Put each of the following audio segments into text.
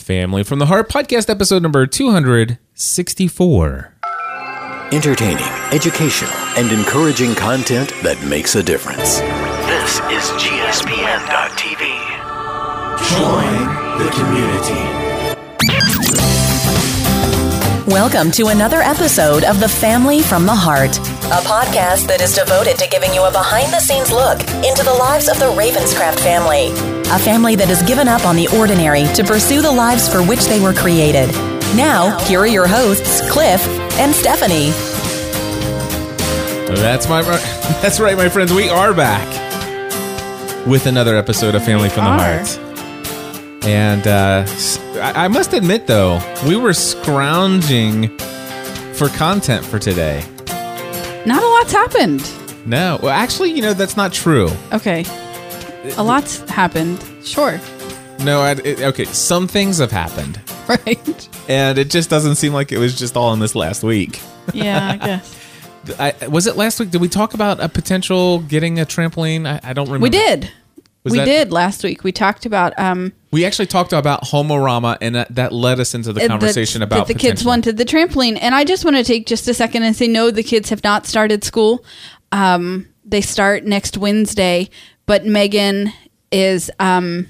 Family from the Heart podcast episode number 264. Entertaining, educational, and encouraging content that makes a difference. This is GSPN.TV. Join the community. Welcome to another episode of The Family from the Heart, a podcast that is devoted to giving you a behind the scenes look into the lives of the Ravenscraft family, a family that has given up on the ordinary to pursue the lives for which they were created. Now, here are your hosts, Cliff and Stephanie. That's my that's right, my friends. We are back with another episode of Family from the. Heart. And uh, s- I I must admit, though, we were scrounging for content for today. Not a lot's happened. No, well, actually, you know that's not true. Okay. A lot's happened. Sure. No, I, it, okay, some things have happened, Right. and it just doesn't seem like it was just all in this last week. Yeah, I guess. I, was it last week? Did we talk about a potential getting a trampoline? I, I don't remember. We did. Was we that- did last week. We talked about um We actually talked about Homerama, and that, that led us into the conversation that about the kids wanted the trampoline. And I just want to take just a second and say no, the kids have not started school. Um they start next Wednesday, but Meagan is um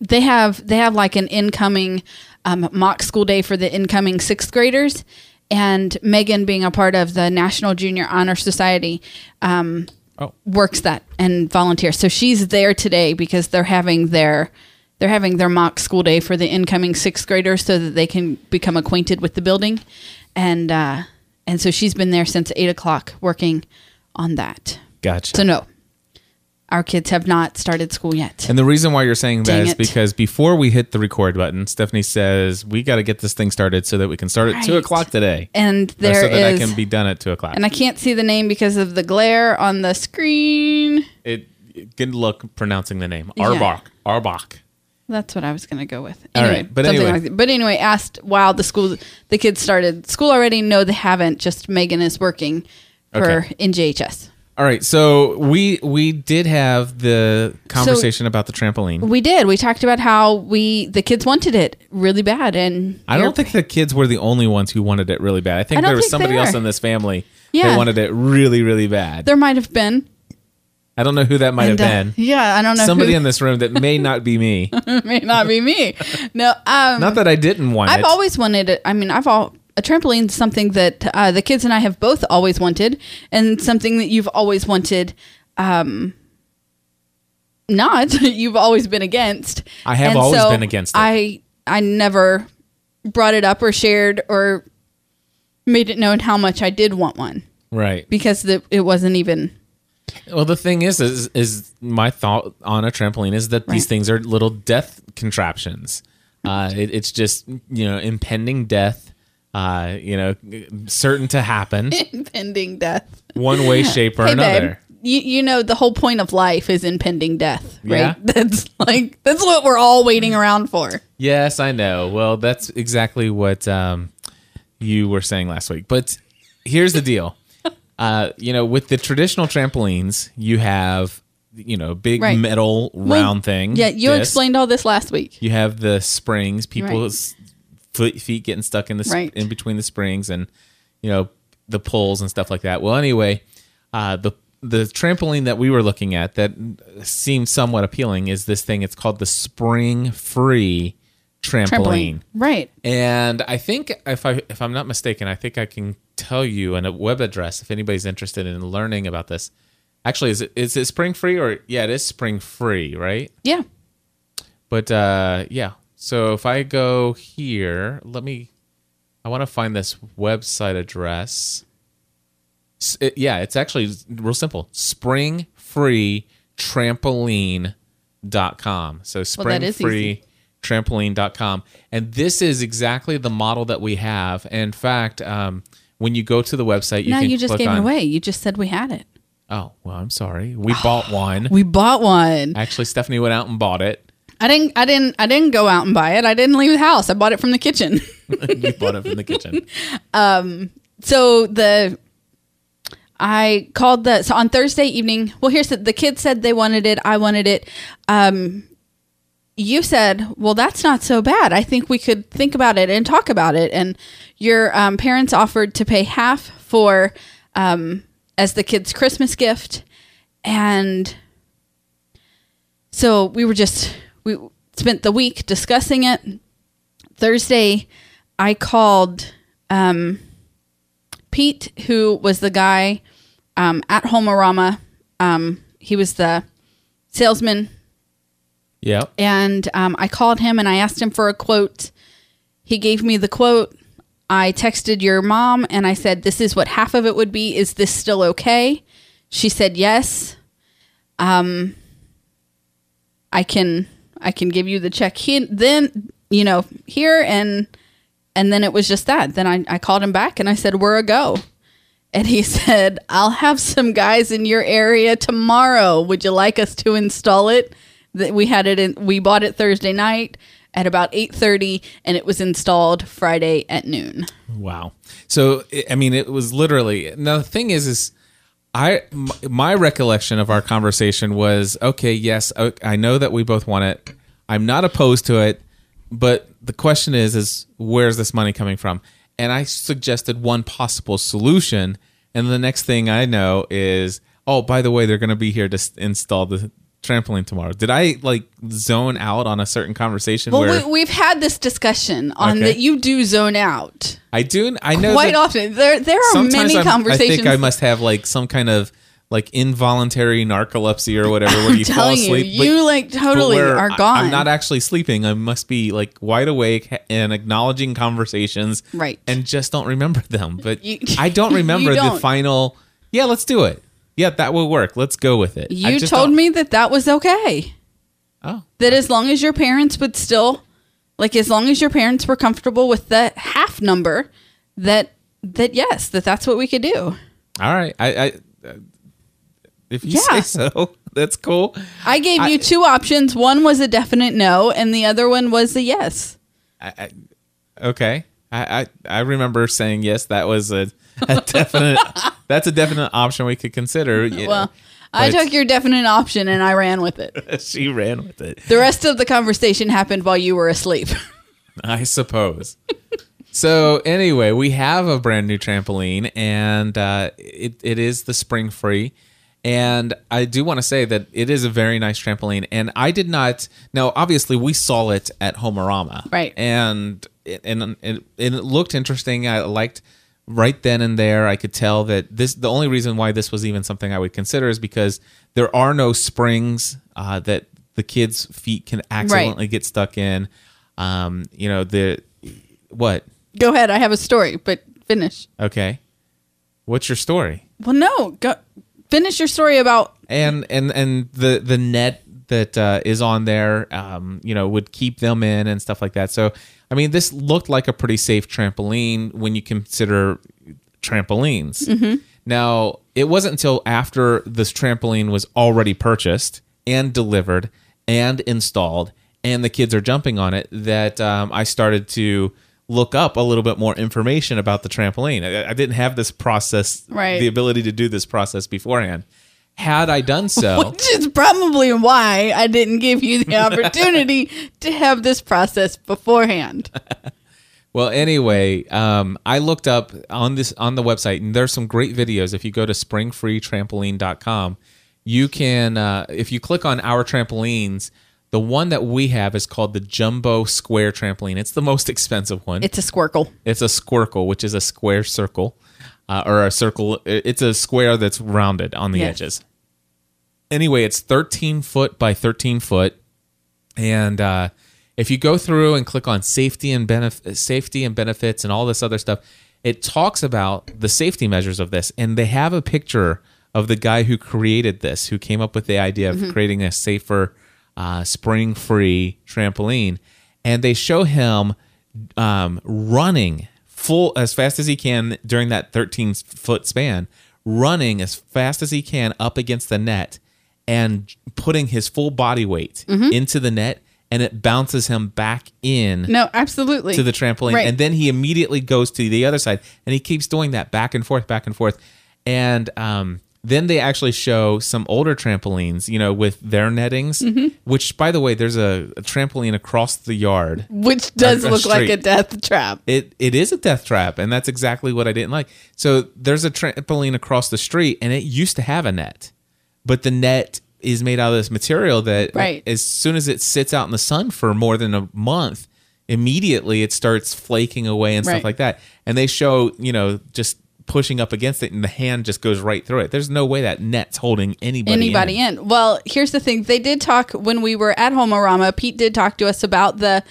they have they have like an incoming um, mock school day for the incoming sixth graders and Meagan being a part of the national junior honor society um, Oh. works that and volunteers so she's there today because they're having their they're having their mock school day for the incoming sixth graders so that they can become acquainted with the building and uh, and so she's been there since eight o'clock working on that Gotcha. so no our kids have not started school yet and the reason why you're saying that Dang is it. because before we hit the record button, Stephanie says we got to get this thing started so that we can start at two o'clock today, and there so that is- I can be done at two o'clock. and I can't see the name because of the glare on the screen. it, good luck pronouncing the name Yeah. Arbach. Arbach. That's what I was going to go with. All Anyway, right, but anyway. like. But anyway, asked wow the school the kids started school already. No, they haven't. Just Meagan is working for Okay. in JHS. All right, so we we did have the conversation about the trampoline. We did. We talked about how we the kids wanted it really bad, and I don't think the kids were the only ones who wanted it really bad. I think I there was think somebody else in this family Yeah. that wanted it really, really bad. there might have been. I don't know who that might And, have uh, been. yeah, I don't know. Somebody who, in this room that may not be me. may not be me. No, um, Not that I didn't want I've it. always wanted it. I mean, I've all a trampoline is something that uh, the kids and I have both always wanted, and something that you've always wanted. Um, not you've always been against. I have And always so been against it. I I never brought it up or shared or made it known how much I did want one right. because the, it wasn't even Well, the thing is, is, is my thought on a trampoline is that these things are little death contraptions. Uh, it, it's just you know impending death. Uh, you know, certain to happen impending death. one way, shape, or Hey, another. babe. You, you know the whole point of life is impending death, right? Yeah. That's like that's what we're all waiting around for. Yes, I know. Well, that's exactly what um, you were saying last week. But here's the deal. Uh, you know, with the traditional trampolines, you have you know big Right. metal round thing. Yeah, you disc. explained all this last week. You have the springs, people's foot, feet getting stuck in the sp- Right. in between the springs, and you know the poles and stuff like that. Well, anyway, uh, the the trampoline that we were looking at that seemed somewhat appealing is this thing. It's called the spring free trampoline. Trampoline, right? And I think if I if I'm not mistaken, I think I can tell you in a web address if anybody's interested in learning about this. Actually, is it is it spring free or yeah, it is spring free, right? Yeah. But uh, yeah, so if I go here, let me. I want to find this website address. It- yeah, it's actually real simple. Springfreetrampoline.com. So Well, that is easy. springfreetrampoline.com. And this is exactly the model that we have. In fact, um, when you go to the website, you now can you just gave on, it away. You just said we had it. Oh, well, I'm sorry. We bought one. We bought one. Actually, Stephanie went out and bought it. I didn't. I didn't. I didn't go out and buy it. I didn't leave the house. I bought it from the kitchen. you bought it from the kitchen. so the I called the so on Thursday evening. Well, here's the, the kids said they wanted it. I wanted it. Um, you said, "Well, that's not so bad. I think we could think about it and talk about it." And your um, parents offered to pay half for um, as the kids' Christmas gift, and so we were just we spent the week discussing it. Thursday, I called um, Pete, who was the guy um, at Homerama. Um, he was the salesman Yep. and um, I called him and I asked him for a quote. He gave me the quote. I texted your mom and I said, "This is what half of it would be. Is this still okay?" She said, "Yes." Um, I can I can give you the check. He then you know here and and then it was just that. Then I I called him back and I said, "We're a go." And he said, "I'll have some guys in your area tomorrow. Would you like us to install it?" That we had it in. We bought it Thursday night at about eight thirty, and it was installed Friday at noon. Wow. So I mean, it was literally. Now the thing is, is I my recollection of our conversation was okay. Yes, I know that we both want it. I'm not opposed to it, but the question is, is where's this money coming from? And I suggested one possible solution, and the next thing I know is, oh, by the way, they're going to be here to install the trampoline tomorrow. Did I like zone out on a certain conversation Well, where we, we've had this discussion on Okay. that you do zone out I do? I know quite often. There there are many I'm- conversations. I think I must have like some kind of like involuntary narcolepsy or whatever where you fall telling you, asleep. you, like, totally are gone. I'm not actually sleeping. I must be like wide awake and acknowledging conversations, Right. And just don't remember them. But You- I don't remember the don't. final. Yeah, let's do it. Yeah, that will work. Let's go with it. I you told don't- me that that was okay. Oh, That as long as your parents would still, like, as long as your parents were comfortable with the half number, that that yes, that that's what we could do. all right. I, I if you Yeah. say so, that's cool. I gave I- you two options. One was a definite no, and the other one was a yes. Okay. I, I, I remember saying yes. That was a, a definite. That's a definite option we could consider. Yeah. Well, I took your definite option and I ran with it. she ran with it. The rest of the conversation happened while you were asleep. I suppose. so anyway, we have a brand new trampoline, and uh, it it is the spring free. And I do want to say that it is a very nice trampoline. And I did not. Now, obviously, we saw it at Homerama, Right. And it, and and and it looked interesting. I liked right then and there. I could tell that this. The only reason why this was even something I would consider is because there are no springs uh, that the kids' feet can accidentally get stuck in. Um, you know the what? go ahead. I have a story, but finish. Okay, what's your story? Well, no, go finish your story about And and and the the net that uh, is on there, um, you know, would keep them in and stuff like that. So, I mean, this looked like a pretty safe trampoline when you consider trampolines. Now, it wasn't until after this trampoline was already purchased and delivered and installed, and the kids are jumping on it that um, I started to look up a little bit more information about the trampoline. I, I didn't have this process, Right. the ability to do this process beforehand. Had I done so, which is probably why I didn't give you the opportunity to have this process beforehand. Well, anyway, um, I looked up on this on the website, and there's some great videos. If you go to springfreetrampoline.com, you can uh, if you click on our trampolines, the one that we have is called the Jumbo Square Trampoline. It's the most expensive one. It's a squircle. It's a squircle, which is a square circle, uh, or a circle. It's a square that's rounded on the Yes. edges. Anyway, it's 13 foot by 13 foot, and uh, if you go through and click on safety and benef- safety and benefits and all this other stuff, it talks about the safety measures of this, and they have a picture of the guy who created this, who came up with the idea of creating a safer, uh, spring-free trampoline, and they show him um, running full as fast as he can during that 13 foot span, running as fast as he can up against the net and putting his full body weight Mm-hmm. into the net and it bounces him back in No, absolutely. to the trampoline Right. and then he immediately goes to the other side and he keeps doing that back and forth back and forth and um then they actually show some older trampolines, you know, with their nettings. Mm-hmm. Which, by the way, there's a, a trampoline across the yard. Which does A- a look like a death trap. It it is a death trap, and that's exactly what I didn't like. So there's a trampoline across the street, and it used to have a net, but the net is made out of this material that Right. as soon as it sits out in the sun for more than a month, immediately it starts flaking away and stuff Right. like that. And they show, you know, just pushing up against it and the hand just goes right through it. There's no way that net's holding anybody anybody in. in. Well, here's the thing. They did talk when we were at Homerama. Pete did talk to us about the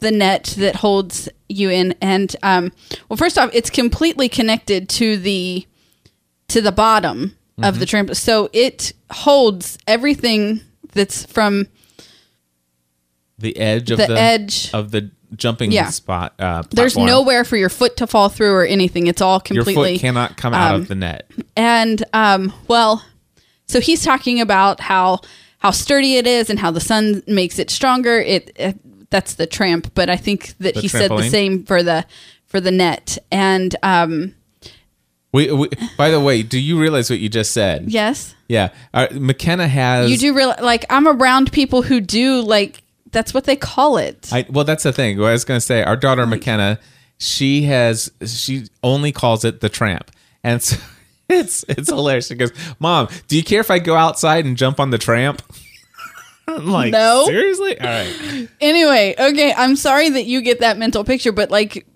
the net that holds you in, and um, well, first off, it's completely connected to the to the bottom of Mm-hmm. the trampoline, so it holds everything that's from The edge of The the, edge. of the jumping Yeah. spot. Uh, there's nowhere for your foot to fall through or anything. It's all completely Your foot cannot come out um, of the net. and um well so he's talking about how how sturdy it is and how the sun makes it stronger it, it that's the tramp but i think that The he said the same for the for the net and um We, we, by the way, do you realize what you just said? yes Yeah. Uh, McKenna has. you do realize like i'm around people who do like that's what they call it I, well, that's the thing. What I was going to say, our daughter McKenna, she has, she only calls it the tramp. And so it's, it's hilarious. She goes, Mom, do you care if I go outside and jump on the tramp? I'm like, No. Seriously? All right. anyway, okay, I'm sorry that you get that mental picture, but like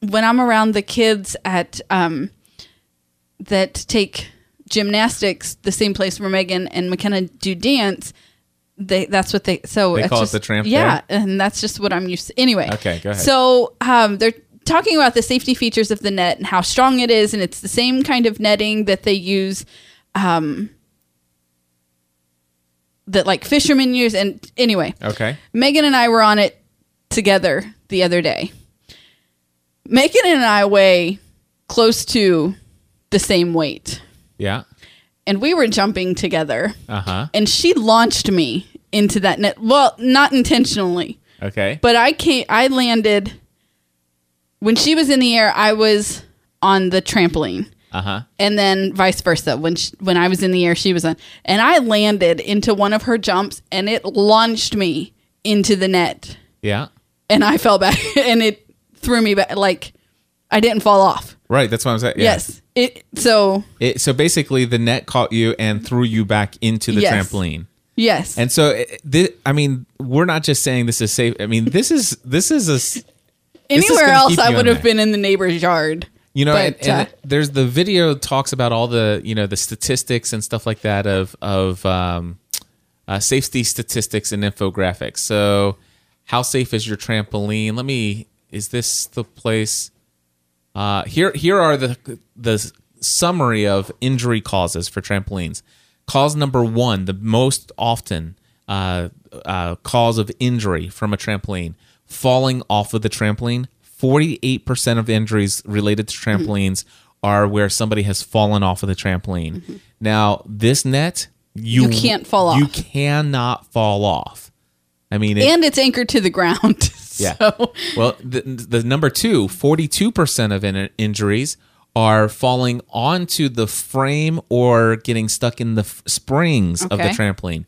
when I'm around the kids at um that take gymnastics, the same place where Meagan and McKenna do dance, they that's what they so They it's call it the tramp Yeah, and that's just what I'm used to. Anyway, Okay, go ahead. So um they're talking about the safety features of the net and how strong it is, and it's the same kind of netting that they use um that like fishermen use and anyway Okay. Meagan and I were on it together the other day. Meagan and I weigh close to the same weight. Yeah. And we were jumping together. Uh huh. And she launched me into that net. Well, not intentionally, Okay. but I came I landed when she was in the air, I was on the trampoline. Uh huh. And then vice versa. When she, when I was in the air, she was on. And I landed into one of her jumps and it launched me into the net. Yeah. and I fell back and it threw me back like I didn't fall off. Right. That's what I'm saying. Yeah. Yes. It so It, so basically, the net caught you and threw you back into the Yes. trampoline. yes. And so, it- thi- I mean, we're not just saying this is safe. I mean, this is this is a Anywhere gonna else I would have been in the neighbor's yard. you know, and, and uh, there's the video talks about all the you know the statistics and stuff like that of of um, uh, safety statistics and infographics. So, how safe is your trampoline? Let me. Is this the place? Uh, here, here are the the summary of injury causes for trampolines. Cause number one, the most often uh, uh, cause of injury from a trampoline, falling off of the trampoline. Forty-eight percent of injuries related to trampolines are where somebody has fallen off of the trampoline. Now, this net, you, You can't fall off. You cannot fall off. I mean, it, And it's anchored to the ground. yeah. So Well, the, the number two, 42% of in- injuries are falling onto the frame or getting stuck in the f- springs of the Okay. trampoline.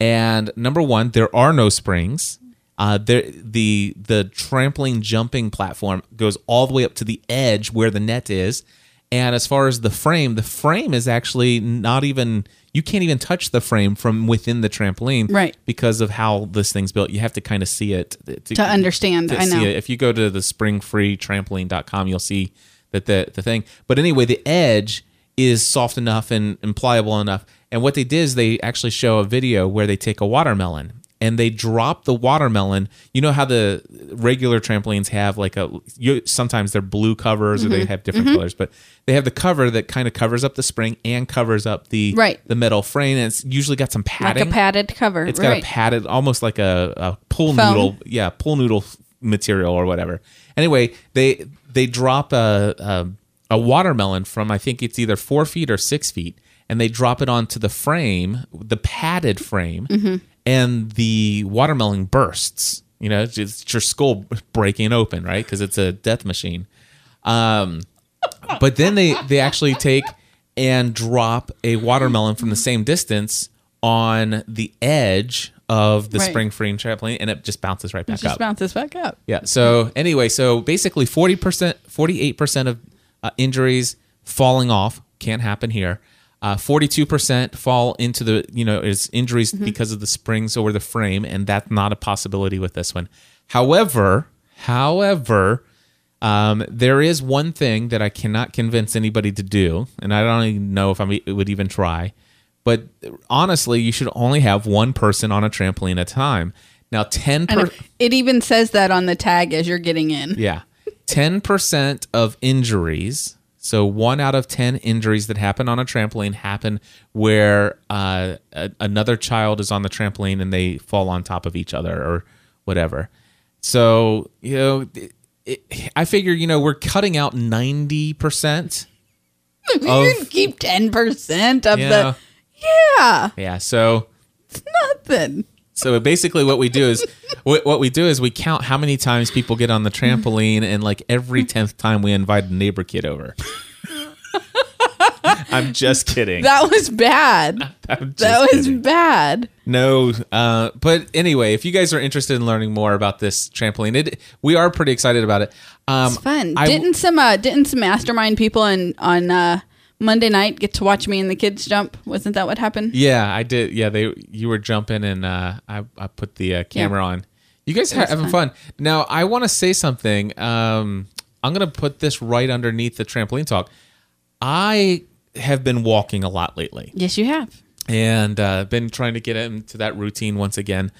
And number one, there are no springs. Uh, there, the the trampoline jumping platform goes all the way up to the edge where the net is. And as far as the frame, the frame is actually not even you can't even touch the frame from within the trampoline, Right. Because of how this thing's built, you have to kind of see it uh, To understand, I know. it. If you go to the springfreetrampoline.com, you'll see that the the thing. But anyway, the edge is soft enough and, and pliable enough. And what they did is they actually show a video where they take a watermelon and they drop the watermelon. You know how the regular trampolines have like a you, sometimes they're blue covers or Mm-hmm. they have different colors, but they have the cover that kind of covers up the spring and covers up the Right. the metal frame. And it's usually got some like a padded cover. It's got right. a padded, almost like a, a pool Foam. noodle, yeah, pool noodle material or whatever. Anyway, they they drop a, a a watermelon from I think it's either four feet or six feet, and they drop it onto the frame, the padded frame, Mm-hmm. And the watermelon bursts. You know, it's, it's your skull breaking open, right? Because it's a death machine. Um, but then they they actually take and drop a watermelon from the same distance on the edge of the Right. spring free trampoline, and it just bounces right back up. It just up. bounces back up. Yeah. So anyway, so basically, forty percent, forty-eight percent of uh, injuries falling off can't happen here. Uh, Forty-two percent fall into the you know is injuries because of the springs or the frame, and that's not a possibility with this one. However, however, um, there is one thing that I cannot convince anybody to do, and I don't even know if I would even try. But honestly, you should only have one person on a trampoline at a time. Now, ten per- it, it even says that on the tag as you're getting in. yeah. 10% of injuries, so one out of 10 injuries that happen on a trampoline happen where uh, a, another child is on the trampoline and they fall on top of each other or whatever. So, you know, it, it, I figure, you know, we're cutting out 90% you can of. keep 10% of Yeah. the. Yeah, Yeah. So. it's nothing. So basically, what we do is what what we do is we count how many times people get on the trampoline, and like every tenth time, we invite a neighbor kid over. I'm just kidding. That was bad. That was kidding. bad. no. Uh, but anyway, if you guys are interested in learning more about this trampoline, it we are pretty excited about it. Um, It's fun. I- didn't some uh, didn't some mastermind people on on uh, Monday night get to watch me and the kids jump? Wasn't that what happened? Yeah, I did. Yeah, they you were jumping, and uh, I I put the uh, camera on. You guys are having fun. Now, I want to say something. Um, I'm gonna put this right underneath the trampoline talk. I have been walking a lot lately, Yes, you have. and uh, been trying to get into that routine once again,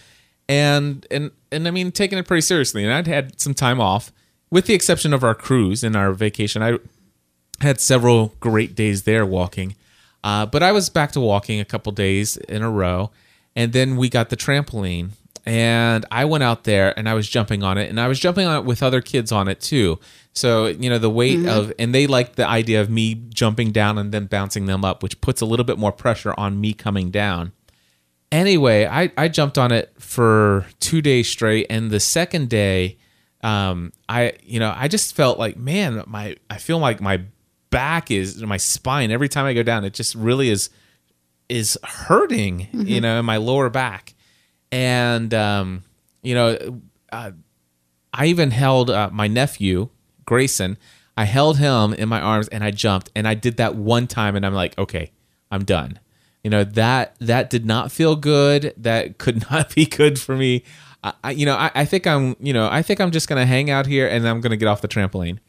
and and and I mean taking it pretty seriously. And I'd had some time off, with the exception of our cruise and our vacation. I had several great days there walking. Uh, but I was back to walking a couple days in a row. And then we got the trampoline. And I went out there and I was jumping on it. And I was jumping on it with other kids on it too. So, you know, the weight of, and they liked the idea of me jumping down and then bouncing them up, which puts a little bit more pressure on me coming down anyway, I, I jumped on it for two days straight, and the second day, um, I you know I just felt like man, my I feel like my back is my spine every time I go down. It just really is is hurting, you know, in my lower back, and um, you know, uh, I even held uh, my nephew Grayson. I held him in my arms and I jumped, and I did that one time, and I'm like, okay, I'm done. You know that that did not feel good. That could not be good for me. I, I you know, I, I think I'm, you know, I think I'm just gonna hang out here and I'm gonna get off the trampoline.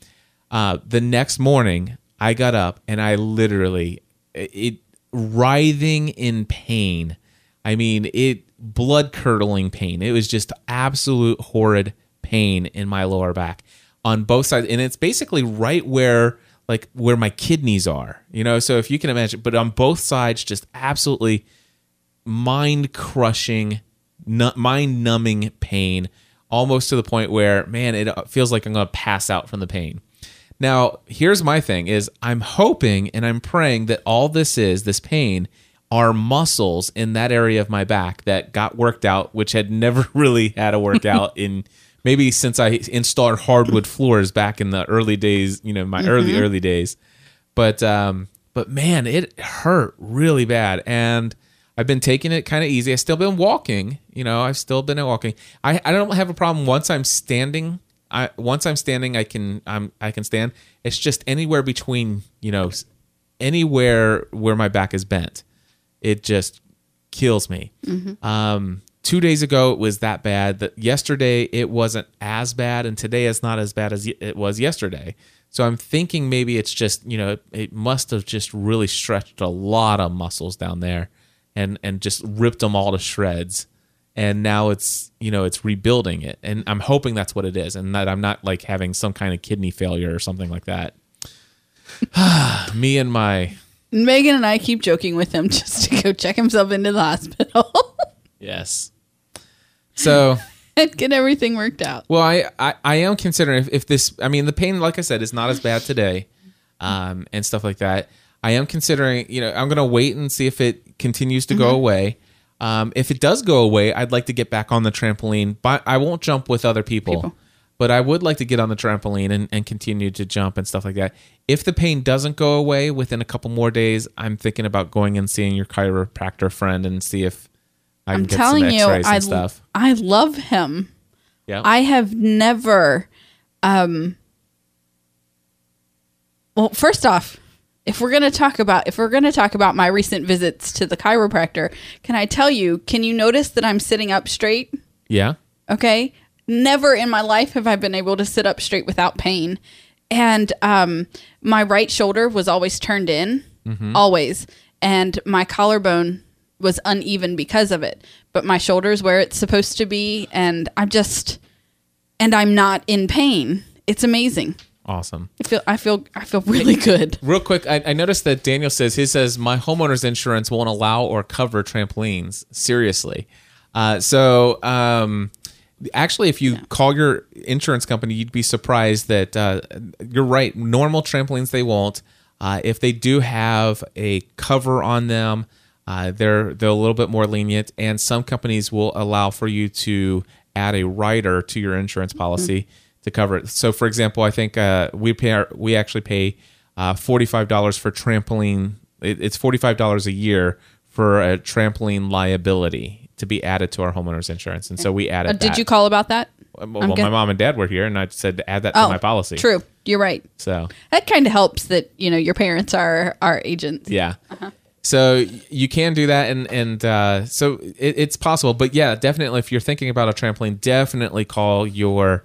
Uh, the next morning, I got up and I literally, it writhing in pain. I mean, it blood curdling pain. It was just absolute horrid pain in my lower back on both sides, and it's basically right where like where my kidneys are. You know, so if you can imagine, but on both sides, just absolutely mind crushing, mind numbing pain, almost to the point where, man, it uh, feels like I'm going to pass out from the pain. Now, here's my thing is I'm hoping and I'm praying that all this is, this pain, are muscles in that area of my back that got worked out, which had never really had a workout in maybe since I installed hardwood floors back in the early days, you know, my early, early days. But um, but man, it hurt really bad. And I've been taking it kind of easy. I've still been walking, you know, I've still been walking. I, I don't have a problem once I'm standing. I once I'm standing, I can I'm I can stand. It's just anywhere between, you know, anywhere where my back is bent. It just kills me. Um, two days ago it was that bad. That yesterday it wasn't as bad, and today it's not as bad as it was yesterday. So I'm thinking maybe it's just you know it must have just really stretched a lot of muscles down there, and and just ripped them all to shreds. And now it's you know it's rebuilding it, and I'm hoping that's what it is, and that I'm not like having some kind of kidney failure or something like that. Me and my Meagan and I keep joking with him just to go check himself into the hospital yes. So and get everything worked out. Well, I, I, I am considering if, if this, I mean, the pain, like I said, is not as bad today um, and stuff like that. I am considering, you know, I'm going to wait and see if it continues to go away. Um, if it does go away, I'd like to get back on the trampoline, but I won't jump with other people. People. but I would like to get on the trampoline and, and continue to jump and stuff like that. If the pain doesn't go away within a couple more days, I'm thinking about going and seeing your chiropractor friend and see if I get telling you, I stuff. I love him. Yeah, I have never um well, first off, if we're going to talk about if we're going to talk about my recent visits to the chiropractor, can I tell you, can you notice that I'm sitting up straight? yeah. Okay? Never in my life have I been able to sit up straight without pain. And um my right shoulder was always turned in, always, and my collarbone was uneven because of it. But my shoulder's where it's supposed to be and I'm just and I'm not in pain. It's amazing. Awesome. I feel I feel I feel really good. Real quick, I, I noticed that Daniel says he says my homeowner's insurance won't allow or cover trampolines. Seriously, uh, so um, actually, if you call your insurance company, you'd be surprised that uh, you're right. Normal trampolines they won't. Uh, if they do have a cover on them, uh, they're they're a little bit more lenient, and some companies will allow for you to add a rider to your insurance policy to cover it. So, for example, I think uh, we pay our, we actually pay uh, forty five dollars for trampoline. It, it's forty five dollars a year for a trampoline liability to be added to our homeowners insurance, and so we added. Uh, did that. you call about that? Well, I'm my mom and dad were here, and I said to add that to Oh, my policy. True. You're right. So That kind of helps that, you know, your parents are our agents. Yeah. Uh-huh. So you can do that, and and uh, so it, it's possible. But yeah, definitely, if you're thinking about a trampoline, definitely call your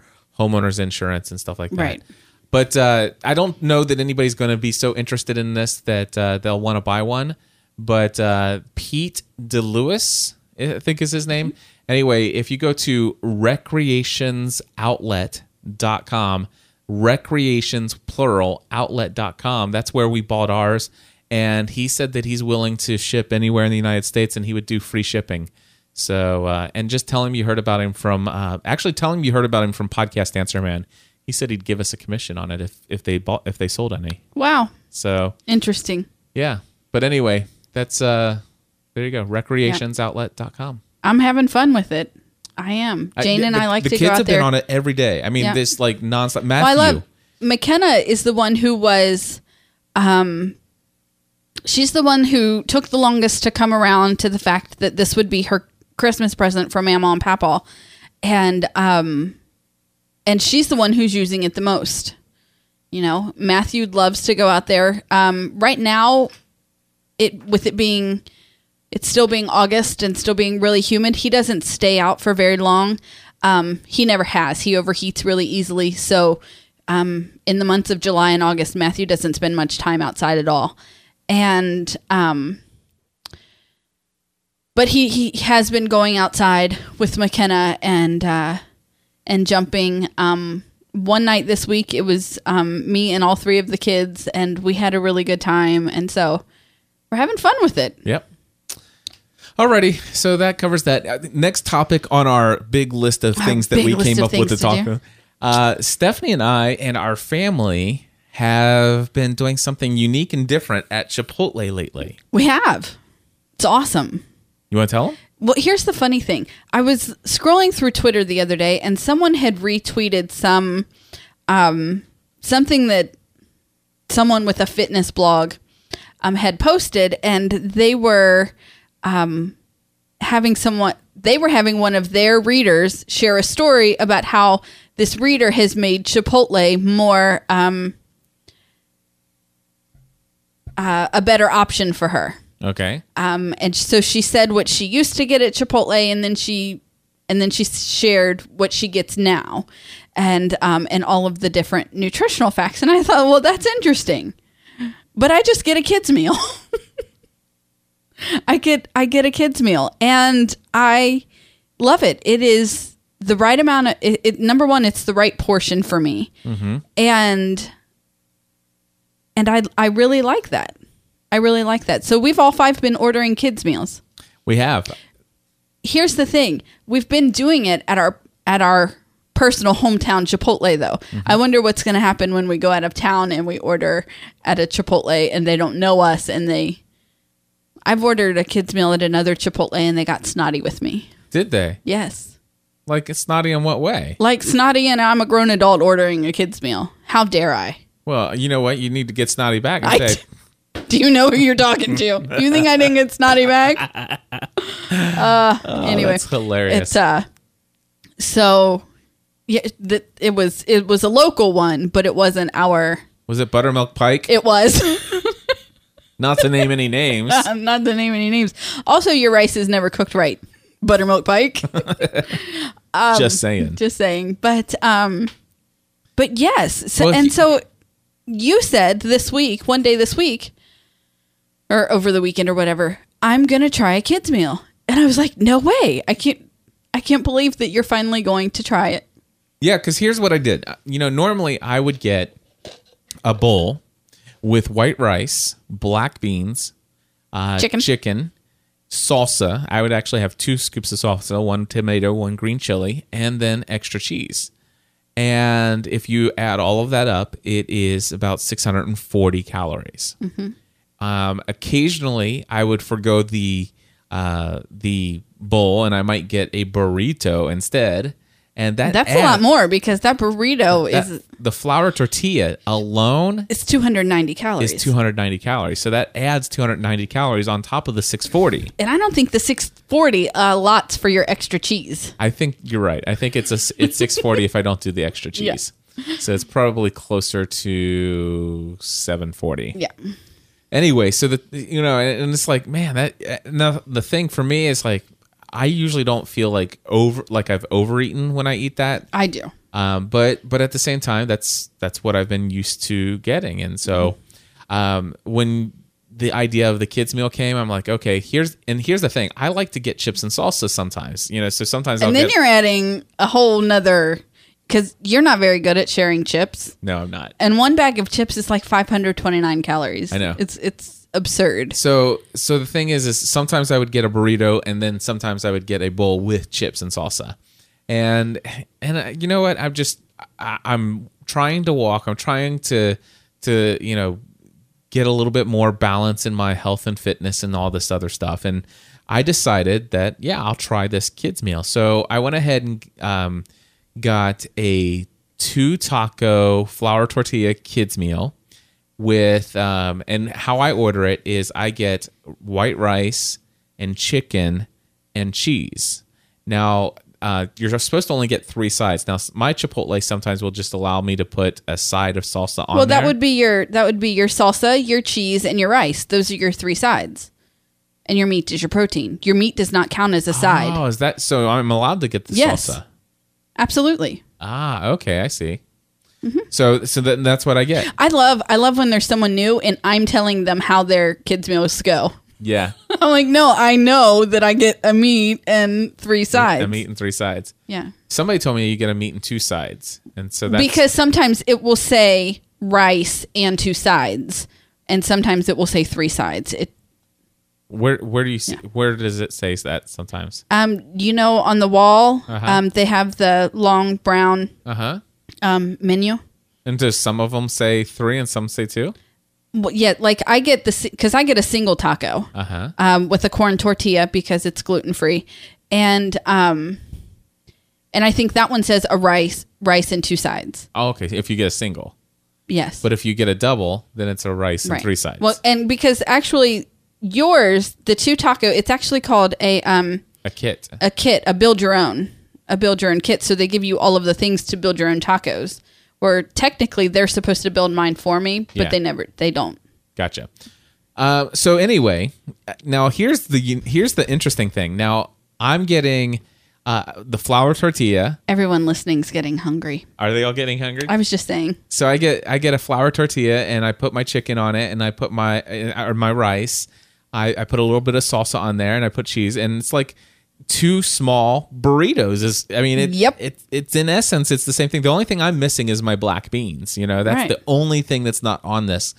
homeowner's insurance and stuff like that. Right. But uh, I don't know that anybody's going to be so interested in this that uh, they'll want to buy one. But uh, Pete Delois, I think is his name. Anyway, if you go to recreationsoutlet.com, recreations plural outlet.com, that's where we bought ours. And he said that he's willing to ship anywhere in the United States and he would do free shipping. So, uh, and just tell him you heard about him from, uh, actually tell him you heard about him from Podcast Answer Man. He said he'd give us a commission on it if, if they bought, if they sold any. Wow. So, Interesting. yeah. But anyway, that's, uh, there you go. Recreationsoutlet.com. I'm having fun with it. I am. Jane I- and the, I like the to kids go out have there. been on it every day. I mean, Yeah. this like nonstop. Well, Matthew. I love McKenna is the one who was um she's the one who took the longest to come around to the fact that this would be her Christmas present for Mama and Papa. And um and she's the one who's using it the most. You know, Matthew loves to go out there. Um right now it with it being it's still being August and still being really humid, he doesn't stay out for very long. Um, he never has. He overheats really easily. So, um, in the months of July and August, Matthew doesn't spend much time outside at all. And, um, but he, he has been going outside with McKenna and, uh, and jumping. Um, one night this week, it was, um, me and all three of the kids, and we had a really good time. And so we're having fun with it. Yep. Alrighty, so that covers that. Uh, Next topic on our big list of things that we came up with to to talk about. Uh, Stephanie and I and our family have been doing something unique and different at Chipotle lately. We have. It's awesome. You want to tell them? Well, here's the funny thing. I was scrolling through Twitter the other day and someone had retweeted some um something that someone with a fitness blog um had posted and they were um having someone they were having one of their readers share a story about how this reader has made Chipotle more um uh, a better option for her. Okay. Um, and so she said what she used to get at Chipotle, and then she and then she shared what she gets now, and um, and all of the different nutritional facts. And I thought, well, that's interesting, but I just get a kids meal. I get I get a kids meal, and I love it. It is the right amount of it, it, number one. It's the right portion for me, and and I I really like that. I really like that. So we've all five been ordering kids meals. We have. Here's the thing: we've been doing it at our at our personal hometown Chipotle. Though mm-hmm. I wonder what's going to happen when we go out of town and we order at a Chipotle and they don't know us and they. I've ordered a kids meal at another Chipotle and they got snotty with me. Did they? Yes. Like snotty in what way? Like snotty, and I'm a grown adult ordering a kid's meal. How dare I? Well, you know what? You need to get snotty back and I say, Do you know who you're talking to? You think I didn't get snotty back? Uh, anyway, it's hilarious. It's uh, so yeah, that it was it was a local one, but it wasn't our. Was it Buttermilk Pike? It was Not to name any names. Not to name any names. Also, your rice is never cooked right. Buttermilk Pike. Just saying. Just saying, but um, but yes, so, Well, and so you said this week, one day this week, or over the weekend or whatever, I'm gonna try a kids meal, and I was like, no way, I can't, I can't believe that you're finally going to try it. Yeah, because here's what I did. Uh, You know, normally I would get a bowl with white rice, black beans, uh, Chicken. chicken, salsa. I would actually have two scoops of salsa, one tomato, one green chili, and then extra cheese. And if you add all of that up, it is about 640 calories. Um, occasionally, I would forego the uh, the bowl, and I might get a burrito instead. And that That's a lot more because that burrito that- is the flour tortilla alone it's 290 calories. is 290 calories. So that adds 290 calories on top of the 640. and I don't think the 640 uh, lots for your extra cheese. I think you're right. I think it's a it's 640 if I don't do the extra Yeah. cheese. So it's probably closer to 740. Yeah. Anyway, so the you know, and it's like, man, that now the thing for me is like I usually don't feel like over like I've overeaten when I eat that. I do. um, but but at the same time that's that's what i've been used to getting and so um, when the idea of the kids meal came i'm like okay here's and here's the thing i like to get chips and salsa sometimes you know so sometimes And i'll then get you're adding a whole nother because you're not very good at sharing chips. no i'm not And one bag of chips is like 529 calories. I know. It's it's absurd. so so the thing is is sometimes i would get a burrito and then sometimes i would get a bowl with chips and salsa and and uh, you know what i'm just I, i'm trying to walk i'm trying to to you know get a little bit more balance in my health and fitness and all this other stuff and i decided that yeah i'll try this kids meal so i went ahead and um, got a two taco flour tortilla kids meal with um, and how I order it is I get white rice and chicken and cheese. Now uh, you're supposed to only get three sides. Now my Chipotle sometimes will just allow me to put a side of salsa on. Well, that there. would be your that would be your salsa, your cheese, and your rice. Those are your three sides. And your meat is your protein. Your meat does not count as a side. Oh, is that so? I'm allowed to get the Yes. salsa. Absolutely. Ah, okay, I see. Mm-hmm. So, so that's what I get. I love I love when there's someone new and I'm telling them how their kids meals go. Yeah, I'm like, no, I know that I get a meat and three sides. a meat and three sides. Yeah. Somebody told me you get a meat and two sides, and so that's because sometimes it will say rice and two sides, and sometimes it will say three sides. It, where where do you see, where does it say that sometimes? um, you know, on the wall, Uh-huh. um, they have the long brown Uh huh. um menu. And does some of them say three and some say two? Well, yeah, like I get the because I get a single taco Uh huh. um, with a corn tortilla because it's gluten free, and um, and I think that one says a rice rice and two sides. Oh, okay. If you get a single, Yes, but if you get a double, then it's a rice and three sides. Well, and because actually yours, the two taco, it's actually called a um a kit. a kit, a build your own, a build your own kit. So they give you all of the things to build your own tacos. Where technically they're supposed to build mine for me, but Yeah. they never, they don't. Gotcha. Uh, so anyway, now here's the here's the interesting thing. Now I'm getting uh, the flour tortilla. Everyone listening's getting hungry. Are they all getting hungry? I was just saying. So I get I get a flour tortilla and I put my chicken on it and I put my uh, or my rice. I, I put a little bit of salsa on there and I put cheese and it's like two small burritos. Is I mean it, Yep. it it's in essence it's the same thing. The only thing I'm missing is my black beans. You know that's Right. the only thing that's not on this.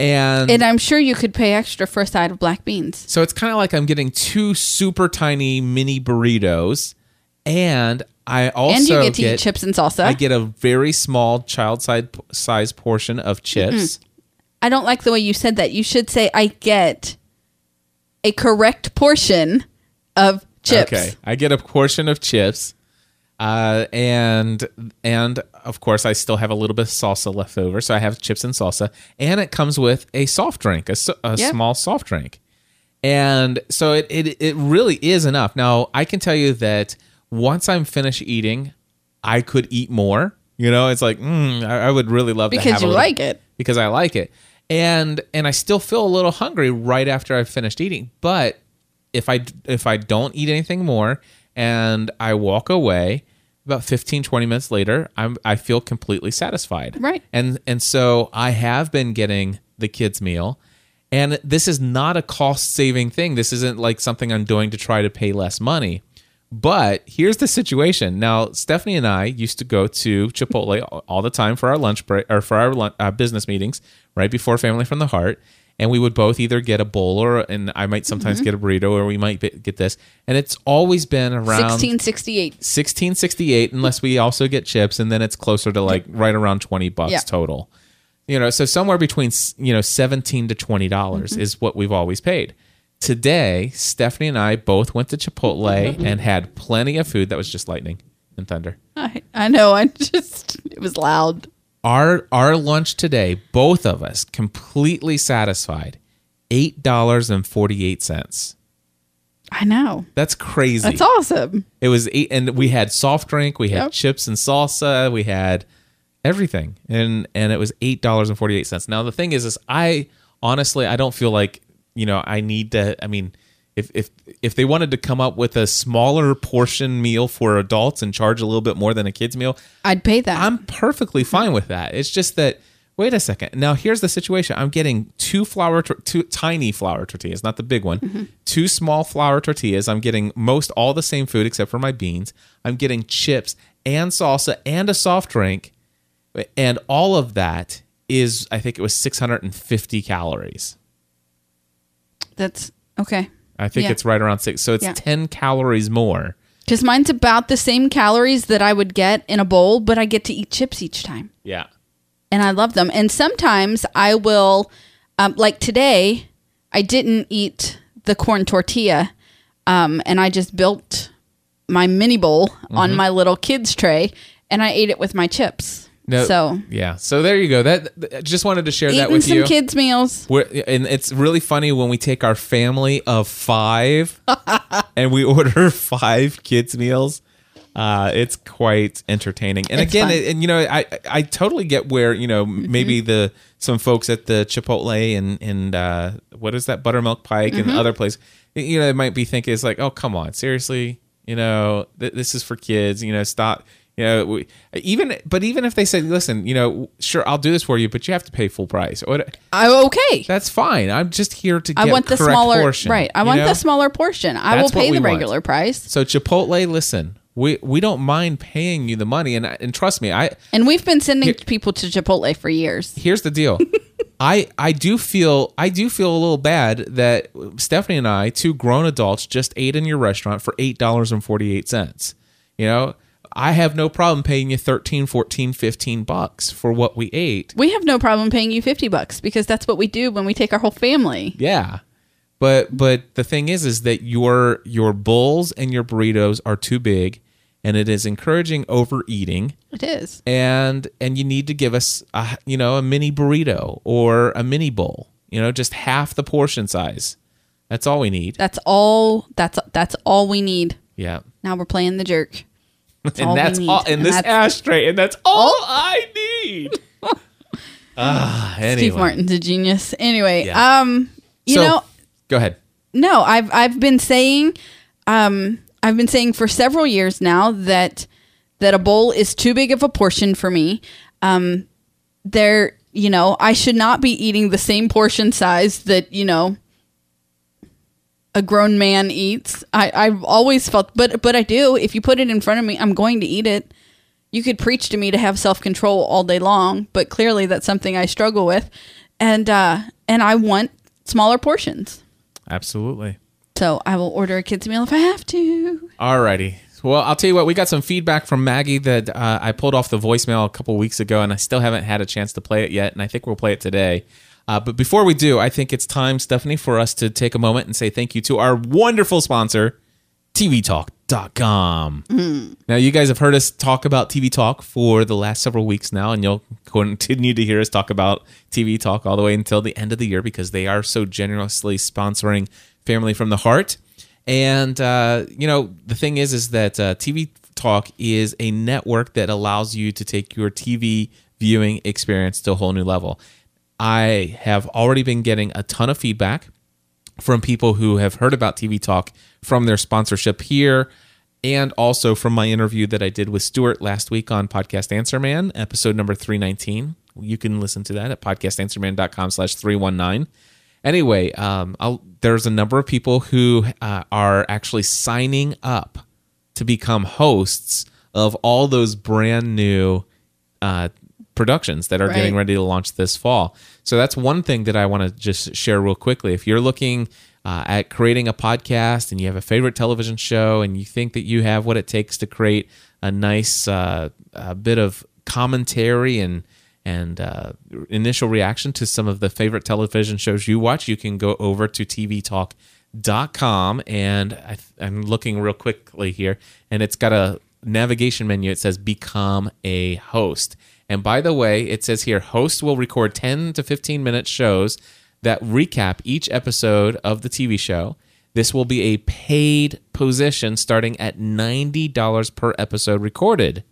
And, And I'm sure you could pay extra for a side of black beans. so it's kind of like I'm getting two super tiny mini burritos and I also and you get to eat chips and salsa. I get a very small child size size portion of chips. I don't like the way you said that. You should say I get a correct portion of chips. Okay. I get a portion of chips Uh, and and of course, I still have a little bit of salsa left over, so I have chips and salsa, and it comes with a soft drink, a, a Yeah. small soft drink, and so it, it it really is enough. Now I can tell you that once I'm finished eating, I could eat more. You know, it's like mm, I, I would really love to Because have a you little- like it. because I like it. And and I still feel a little hungry right after I've finished eating. But if I if I don't eat anything more and I walk away about 15 20 minutes later, I'm I feel completely satisfied. Right. And and so I have been getting the kids meal and this is not a cost saving thing. This isn't like something I'm doing to try to pay less money. But here's the situation. Now, Stephanie and I used to go to Chipotle all- the time for our lunch break or for our lun- uh, business meetings right before Family from the Heart. And we would both either get a bowl or, and I might sometimes Mm-hmm. get a burrito or we might be- get this. And it's always been around 1668. 1668 unless we also get chips and then it's closer to like right around 20 bucks Yeah. total you know so somewhere between you know 17 to 20 dollars Mm-hmm. is what we've always paid today stephanie and i both went to chipotle and had plenty of food that was just lightning and thunder I, I know. I just, it was loud. our our lunch today both of us completely satisfied eight dollars and 48 cents I know. that's crazy That's awesome. It was eight, and we had soft drink, we had Yep. chips and salsa, we had everything, and and it was eight dollars and forty eight cents. Now the thing is, is I honestly I don't feel like you know I need to. I mean, if if if they wanted to come up with a smaller portion meal for adults and charge a little bit more than a kids meal, I'd pay that. I'm perfectly fine with that. It's just that wait a second. Now here's the situation. I'm getting two flour, two tiny flour tortillas, not the big one. Mm-hmm. Two small flour tortillas. I'm getting most all the same food except for my beans. I'm getting chips and salsa and a soft drink, and all of that is I think it was 650 calories. That's okay. I think Yeah. it's right around six. So it's Yeah. 10 calories more. Because mine's about the same calories that I would get in a bowl, but I get to eat chips each time. Yeah. and I love them. And sometimes I will, um, like today, I didn't eat the corn tortilla, um, and I just built my mini bowl Mm-hmm. on my little kids tray, and I ate it with my chips. No, so yeah. So there you go. That th- just wanted to share that with some you. kids meals. We're, and it's really funny when we take our family of five and we order five kids meals. Uh, it's quite entertaining. And It's again, it, and you know, I I totally get where you know Mm-hmm. maybe the some folks at the Chipotle and and uh, what is that Buttermilk Pike Mm-hmm. and other place, you know, they might be thinking it's like, oh come on, seriously, you know, th- this is for kids. You know, stop. You know, we, even but even if they say, listen, you know, sure, I'll do this for you, but you have to pay full price. i'm okay. That's fine. I'm just here to get I want the smaller portion. right. I want know? the smaller portion. I That's will pay the want. regular price. So Chipotle, listen, we we don't mind paying you the money, and and trust me, I And we've been sending people to Chipotle for years. here's the deal. I I do feel I do feel a little bad that Stephanie and I, two grown adults, just ate in your restaurant for eight dollars and forty eight cents. You know, I have no problem paying you 13, 14, 15 bucks for what we ate. We have no problem paying you 50 bucks because that's what we do when we take our whole family. Yeah. But but the thing is is that your your bowls and your burritos are too big and it is encouraging overeating It is. and and you need to give us a you know a mini burrito or a mini bowl. You know, just half the portion size. That's all we need. That's all that's that's all we need. Yeah. Now we're playing the jerk. That's and that's all in this that's- ashtray and that's all I need. Ah, anyway. Steve Martin's a genius. Anyway, Yeah. um, you So, know, go ahead. no, I've I've been saying, um, I've been saying for several years now that that a bowl is too big of a portion for me. Um, there, you know, I should not be eating the same portion size that you know a grown man eats. I I've always felt, but but I do. If you put it in front of me, I'm going to eat it. You could preach to me to have self control all day long, but clearly that's something I struggle with, and uh, and I want smaller portions. Absolutely. So I will order a kids meal if I have to. Alrighty. Well, I'll tell you what. We got some feedback from Maggie that uh, I pulled off the voicemail a couple weeks ago, and I still haven't had a chance to play it yet. And I think we'll play it today. Uh, but before we do, I think it's time, Stephanie, for us to take a moment and say thank you to our wonderful sponsor, tvtalk.com. Now, you guys have heard us talk about TV Talk for the last several weeks now, and you'll continue to hear us talk about TV Talk all the way until the end of the year because they are so generously sponsoring Family from the Heart. And uh, you know, the thing is, is that uh, TV Talk is a network that allows you to take your TV viewing experience to a whole new level. I have already been getting a ton of feedback from people who have heard about TV Talk from their sponsorship here and also from my interview that I did with Stuart last week on Podcast Answer Man, episode number 319. You can listen to that at podcastanswerman.com slash 319. Anyway, um, there's a number of people who uh, are actually signing up to become hosts of all those brand new uh, productions that are Right. getting ready to launch this fall. So that's one thing that I want to just share real quickly. If you're looking uh, at creating a podcast and you have a favorite television show and you think that you have what it takes to create a nice uh, a bit of commentary and and uh, initial reaction to some of the favorite television shows you watch, you can go over to tvtalk.com and I, I'm looking real quickly here, and it's got a navigation menu. It says become a host. And by the way, it says here hosts will record 10 to 15 minute shows that recap each episode of the TV show. This will be a paid position starting at $90 per episode recorded.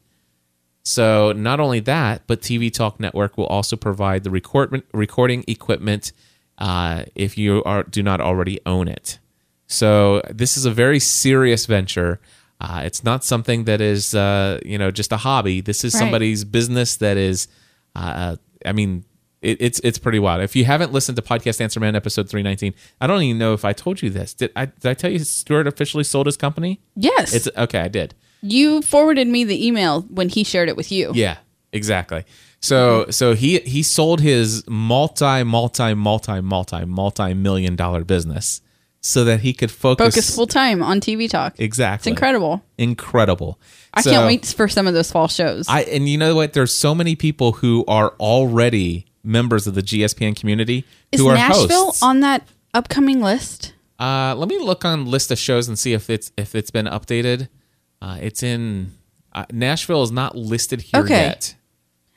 So not only that, but TV Talk Network will also provide the record, recording equipment uh, if you are do not already own it. So this is a very serious venture. Uh, it's not something that is uh, you know just a hobby. This is Right. somebody's business that is. Uh, I mean, it, it's it's pretty wild. If you haven't listened to Podcast Answer Man episode three nineteen, I don't even know if I told you this. Did I did I tell you Stuart officially sold his company? Yes. It's okay. I did. you forwarded me the email when he shared it with you. Yeah, exactly. So so he he sold his multi multi multi multi multi million dollar business so that he could focus, Focus full time on TV talk. exactly. It's incredible. Incredible. I So can't wait for some of those fall shows. I and you know what? There's so many people who are already members of the GSPN community Is who are Nashville hosts. on that upcoming list? Uh, let me look on list of shows and see if it's if it's been updated. Uh, it's in uh, Nashville is not listed here Okay. yet.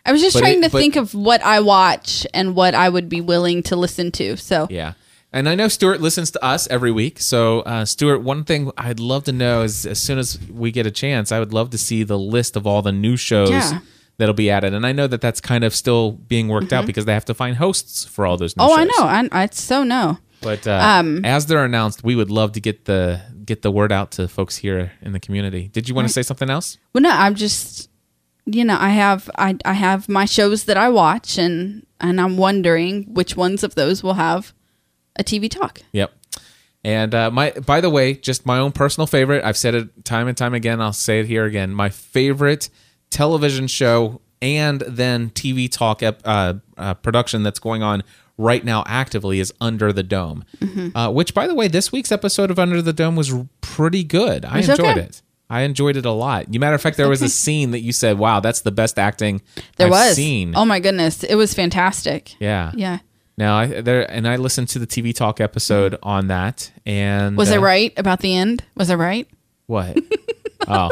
I was just But trying it- to but- think of what I watch and what I would be willing to listen to. So Yeah. And I know Stuart listens to us every week. So, uh, Stuart, one thing I'd love to know is as soon as we get a chance, I would love to see the list of all the new shows Yeah. that'll be added. And I know that that's kind of still being worked out because they have to find hosts for all those new Mm-hmm. oh, shows. I know. I, I so know. But uh, Um, as they're announced, we would love to get the get the word out to folks here in the community. Did you want to say something else? Well, no, I'm just, you know, I have I I have my shows that I watch, and and I'm wondering which ones of those will have a TV talk. Yep. And uh, my, by the way, just my own personal favorite. I've said it time and time again. I'll say it here again. My favorite television show and then TV talk ep, uh, uh, production that's going on right now actively is Under the Dome. Uh, which, by the way, this week's episode of Under the Dome was pretty good. I It's enjoyed okay. it. I enjoyed it a lot. You matter of fact, there was a scene that you said, "Wow, that's the best acting There I've was. seen." Oh my goodness, it was fantastic. yeah, Yeah. Now, I there and I listened to the TV talk episode on that, and Was uh, I right about the end? Was I right? What? oh,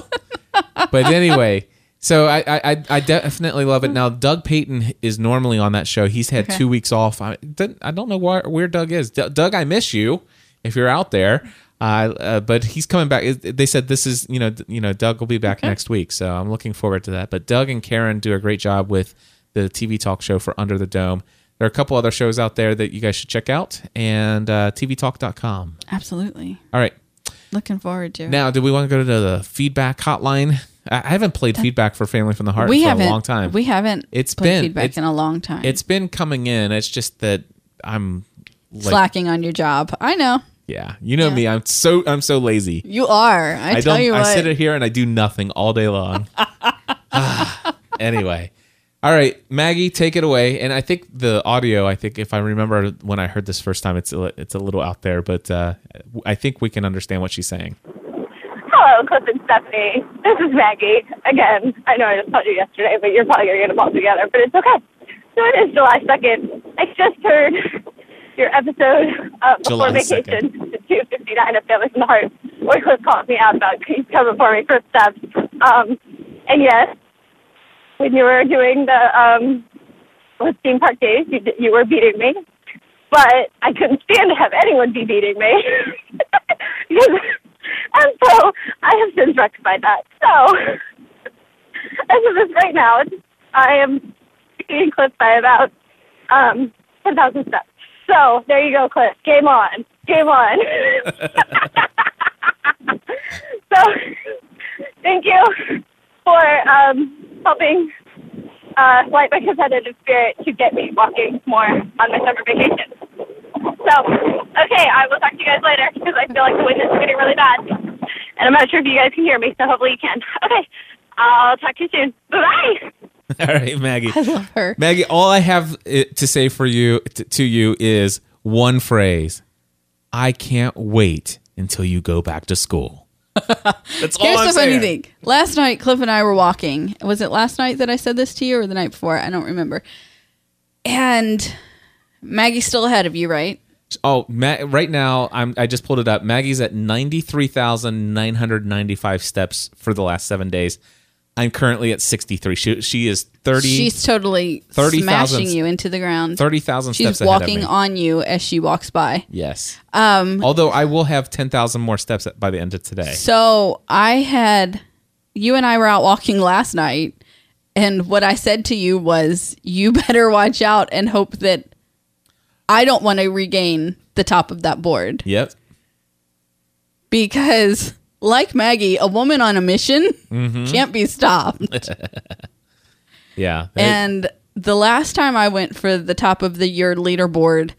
but anyway, so I, I I- I definitely love it. Now, Doug Payton is normally on that show. He's had Okay. two weeks off. I don't- I don't know where where Doug is. D- Doug, I miss you. If you're out there. Uh, uh, but he's coming back. They said this is, you know, you know, Doug will be back next week, so I'm looking forward to that. But Doug and Karen do a great job with the TV talk show for Under the Dome. There are a couple other shows out there that you guys should check out, and uh, tvtalk.com. Absolutely. All right, Looking forward to it. now, do we want to go to the feedback hotline? I haven't played feedback for Family from the Heart we for haven't. a long time. We haven't. It's played been- feedback it's- in a long time. it's been coming in. It's just that I'm like, slacking on your job. I know yeah, you know me. I'm so I'm so lazy. you are. I, I tell you what. I sit here and I do nothing all day long. Ah, anyway, all right, Maggie, take it away. And I think the audio. I think if I remember when I heard this first time, it's a, it's a little out there, but uh, I think we can understand what she's saying. Hello, Cliff and Stephanie. This is Maggie. Again, I know I just told you yesterday, but you're probably going to get them all together, but it's okay. So it is July 2nd. I just heard your episode uh, before July vacation, the 259 of Family from the Heart. or Cliff called me out about he's coming for me for steps. Um, and yes, when you were doing the um, with theme park days, you you were beating me, but I couldn't stand to have anyone be beating me. And so I have since rectified that. So as of this right now, I am beating Cliff by about um, ten thousand steps. So there you go, Cliff. Game on. Game on. so thank you for um, helping uh, light my competitive spirit to get me walking more on my summer vacation. So, okay, I will talk to you guys later because I feel like the wind is getting really bad. And I'm not sure if you guys can hear me, so hopefully you can. Okay, I'll talk to you soon. Bye-bye. All right, Maggie. I love her. Maggie, all I have to say for you t- to you is one phrase. I can't wait until you go back to school. That's all Here's I'm the funny saying. thing. Last night, Cliff and I were walking. Was it last night that I said this to you or the night before? I don't remember. And Maggie's still ahead of you, right? Oh, Ma- right now I'm I just pulled it up. Maggie's at 93,995 steps for the last 7 days. I'm currently at 63. She she is 30 She's totally 30,000 smashing you into the ground. 30,000 She's steps of walking on you as she walks by. Yes. Um although I will have 10,000 more steps by the end of today. So I had you and I were out walking last night, and what I said to you was, "You better watch out and hope that I don't want to regain the top of that board Yep. because." Like Maggie, a woman on a mission Mm-hmm. can't be stopped. Yeah. They- And the last time I went for the top of the year leaderboard,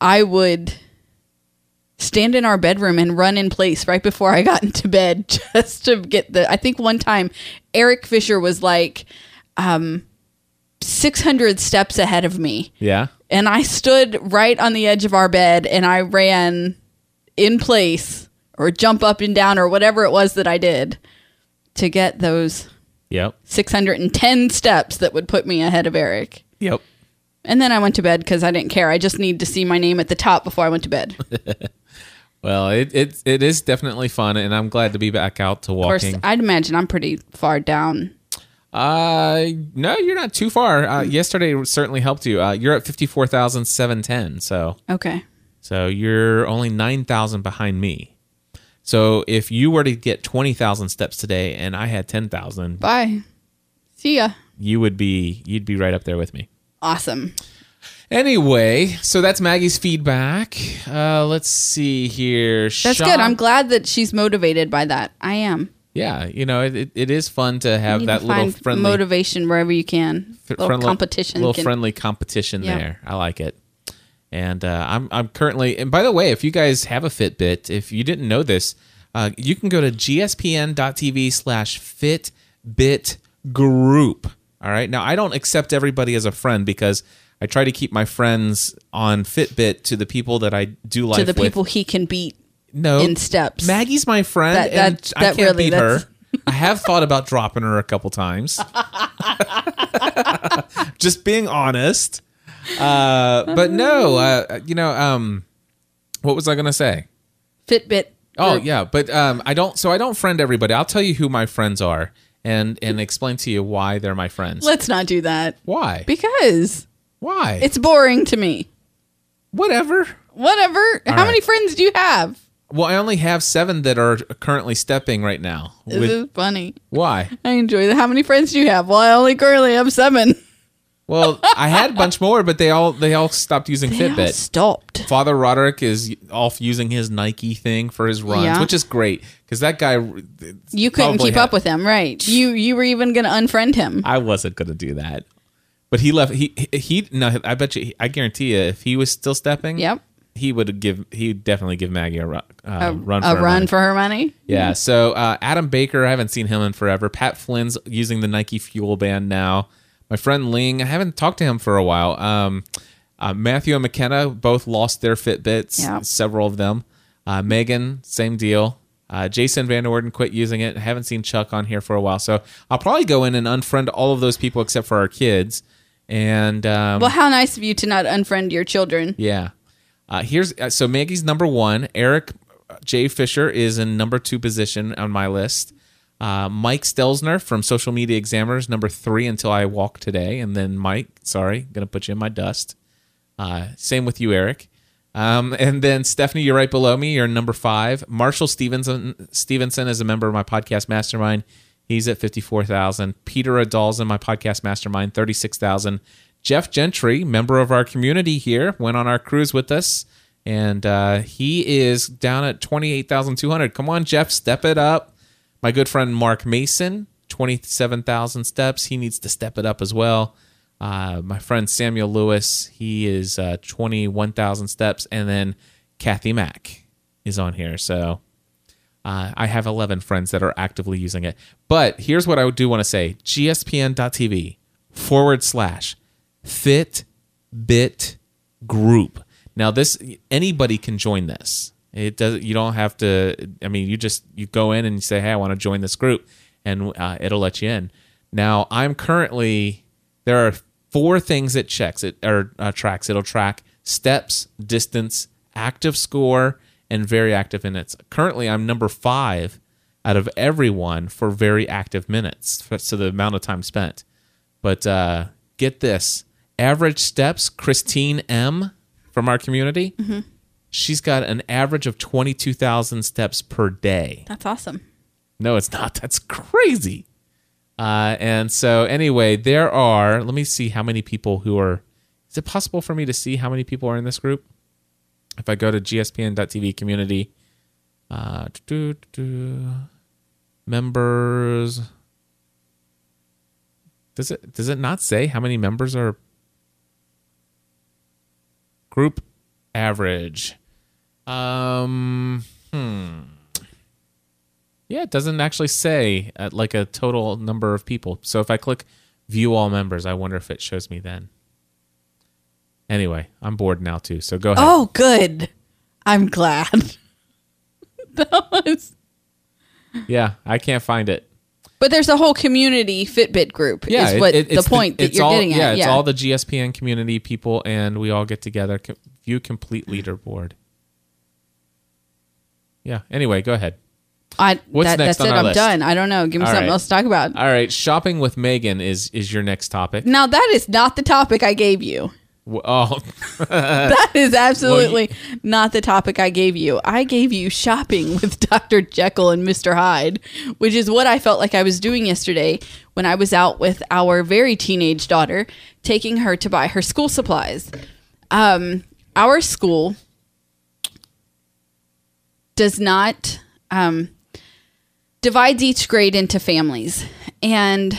I would stand in our bedroom and run in place right before I got into bed just to get the. I think one time Eric Fisher was like um, 600 steps ahead of me. yeah. And I stood right on the edge of our bed and I ran in place or jump up and down or whatever it was that I did to get those Yep. 610 steps that would put me ahead of Eric. Yep. And then I went to bed because I didn't care. I just need to see my name at the top before I went to bed. Well, it, it it is definitely fun, and I'm glad to be back out to course, walking. I'd imagine I'm pretty far down. uh, no, you're not too far. Uh, yesterday certainly helped you. Uh, you're at fifty four thousand seven ten. So Okay. so you're only nine thousand behind me. So if you were to get twenty thousand steps today, and I had ten thousand, Bye. See ya. you would be you'd be right up there with me. Awesome. Anyway, so that's Maggie's feedback. Uh, let's see here. That's Sean- good. I'm glad that she's motivated by that. I am. Yeah, you know, it, it, it is fun to have that to little friendly motivation wherever you can. little friendly- competition. little can- friendly competition Yeah. there. I like it. And uh, I'm I'm currently and by the way, if you guys have a Fitbit, if you didn't know this, uh, you can go to gspn.tv slash Fitbit group. All right. Now I don't accept everybody as a friend because I try to keep my friends on Fitbit to the people that I do life to the with. people he can beat. no in steps. Maggie's my friend, That- and that- I can't really- beat her. I have thought about dropping her a couple times. Just being honest. Uh, but no, uh, you know, um, what was I going to say? Fitbit. Oh group. yeah, but um, I don't. So I don't friend everybody. I'll tell you who my friends are, and and explain to you why they're my friends. Let's not do that why? because why? it's boring to me. whatever. Whatever. How right. many friends do you have? Well, I only have seven that are currently stepping right now. This With, is funny. why? I enjoy that. How many friends do you have? Well, I only currently have seven. Well, I had a bunch more, but they all they all stopped using They all Fitbit. stopped. Father Roderick is off using his Nike thing for his runs, Yeah. which is great because that guy. You couldn't keep had- up with him, right? You you were even going to unfriend him. I wasn't going to do that, but he left. He he, he no. I bet you. I guarantee you, if he was still stepping, Yep. he would give. He would definitely give Maggie a, ru- uh, A run. For a her run money. for her money. Yeah. So uh, Adam Baker, I haven't seen him in forever. Pat Flynn's using the Nike Fuel Band now. My friend Ling, I haven't talked to him for a while. Um, uh, Matthew and McKenna both lost their Fitbits. Several of them. Uh, Meagan, same deal. Uh, Jason Van Orden quit using it. I haven't seen Chuck on here for a while, so I'll probably go in and unfriend all of those people except for our kids. And um, Well, how nice of you to not unfriend your children. yeah. Uh, here's uh, so Maggie's number one. Eric Jay Fisher is in number two position on my list. Uh, Mike Stelzner from Social Media Examiners, number three until I walk today. And then Mike, sorry, to put you in my dust. Uh, same with you, Eric. Um, and then Stephanie, you're right below me. You're number five. Marshall Stevenson Stevenson is a member of my podcast mastermind. He's at fifty four thousand. Peter Adal's in my podcast mastermind, thirty six thousand. Jeff Gentry, member of our community here, went on our cruise with us, and uh, he is down at twenty eight thousand two hundred. Come on, Jeff, step it up. My good friend Mark Mason, twenty seven thousand steps. He needs to step it up as well. Uh, my friend Samuel Lewis, he is uh, 21,000 steps. And then Kathy Mack is on here. So uh, I have 11 friends that are actively using it. But here's what I do want to say gspn.tv forward slash Fitbit group. Now, this anybody can join this. It does. You don't have to. I mean, you just you go in and you say, "Hey, I want to join this group," and uh, it'll let you in. Now, I'm currently there are four things it checks it or uh, tracks. It'll track steps, distance, active score, and very active minutes. Currently, I'm number five out of everyone for very active minutes, so the amount of time spent. But uh, get this: average steps. Christine M from our community, she's got an average of twenty-two thousand steps per day. That's awesome. No, it's not. That's crazy. Uh, and so, anyway, there are. Let me see how many people who are. Is it possible for me to see how many people are in this group? If I go to gspn.tv community, uh, members. Does it does it not say how many members are? Group average. Um. Hmm. Yeah, it doesn't actually say uh, like a total number of people. So if I click view all members, I wonder if it shows me then. Anyway, I'm bored now too. So go ahead. Oh, good. I'm glad. that was. Yeah, I can't find it. But there's a whole community Fitbit group. Yeah, is what it- the point that you're all, getting yeah, at. Yeah, it's all the GSPN community people, and we all get together. View complete leaderboard. Yeah. Anyway, go ahead. I, What's that, next that's on it. our I'm list? done. I don't know. Give me All something right. else to talk about. All right, shopping with Meagan is is your next topic. now that is not the topic I gave you. W- Oh, That is absolutely not the topic I gave you. I gave you shopping with Dr. Jekyll and Mr. Hyde, which is what I felt like I was doing yesterday when I was out with our very teenage daughter, taking her to buy her school supplies. Um, our school does not um, divides each grade into families, and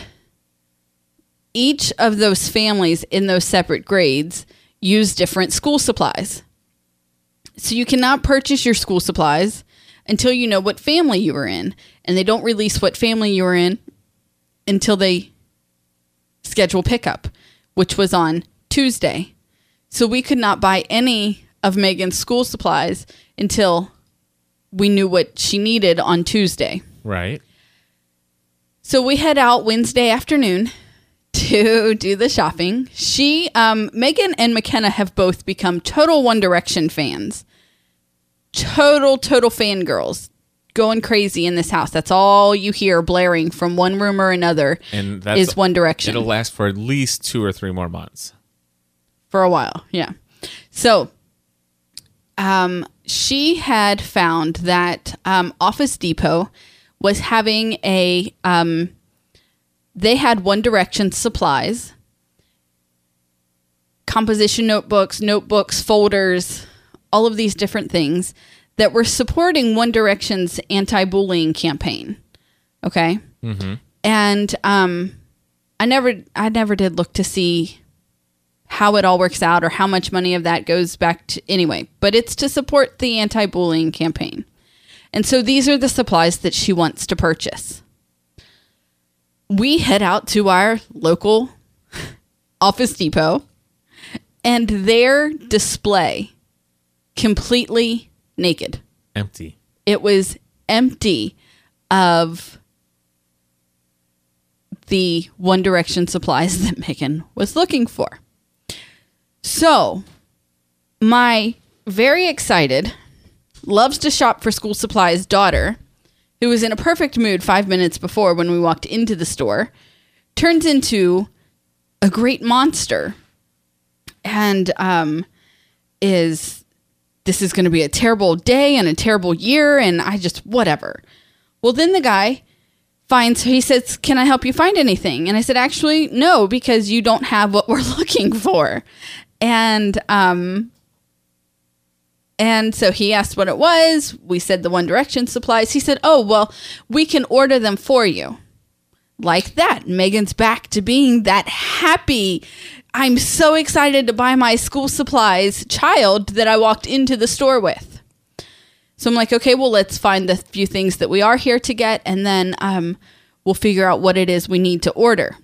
each of those families in those separate grades use different school supplies. So you cannot purchase your school supplies until you know what family you are in. And they don't release what family you are in until they schedule pickup, which was on Tuesday. So we could not buy any of Meagan's school supplies until we knew what she needed on Tuesday. right. So we head out Wednesday afternoon to do the shopping. She, um, Meagan and McKenna have both become total One Direction fans. Total, total fangirls. Going crazy in this house. That's all you hear blaring from one room or another And that's is One Direction It'll last for at least two or three more months. for a while. Yeah. So, um, she had found that um, Office Depot was having a um, they had One Direction supplies, composition notebooks, notebooks, folders, all of these different things that were supporting One Direction's anti-bullying campaign. Okay, and um, I never, I never did look to see how it all works out or how much money of that goes back to anyway, but it's to support the anti bullying campaign. And so these are the supplies that she wants to purchase. We head out to our local Office Depot and their display completely naked. Empty. It was empty of the One Direction supplies that Meagan was looking for. So, my very excited loves to shop for school supplies daughter, who was in a perfect mood five minutes before when we walked into the store, turns into a great monster and um, is this is going to be a terrible day and a terrible year and I just whatever. Well, then the guy finds he says, "Can I help you find anything?" And I said, "Actually, no, because you don't have what we're looking for." And um and so he asked what it was. We said the One Direction supplies. He said, "Oh, well, we can order them for you." Like that. Meagan's back to being that happy I'm so excited to buy my school supplies child that I walked into the store with. So I'm like, okay, well, let's find the few things that we are here to get, and then um, we'll figure out what it is we need to order.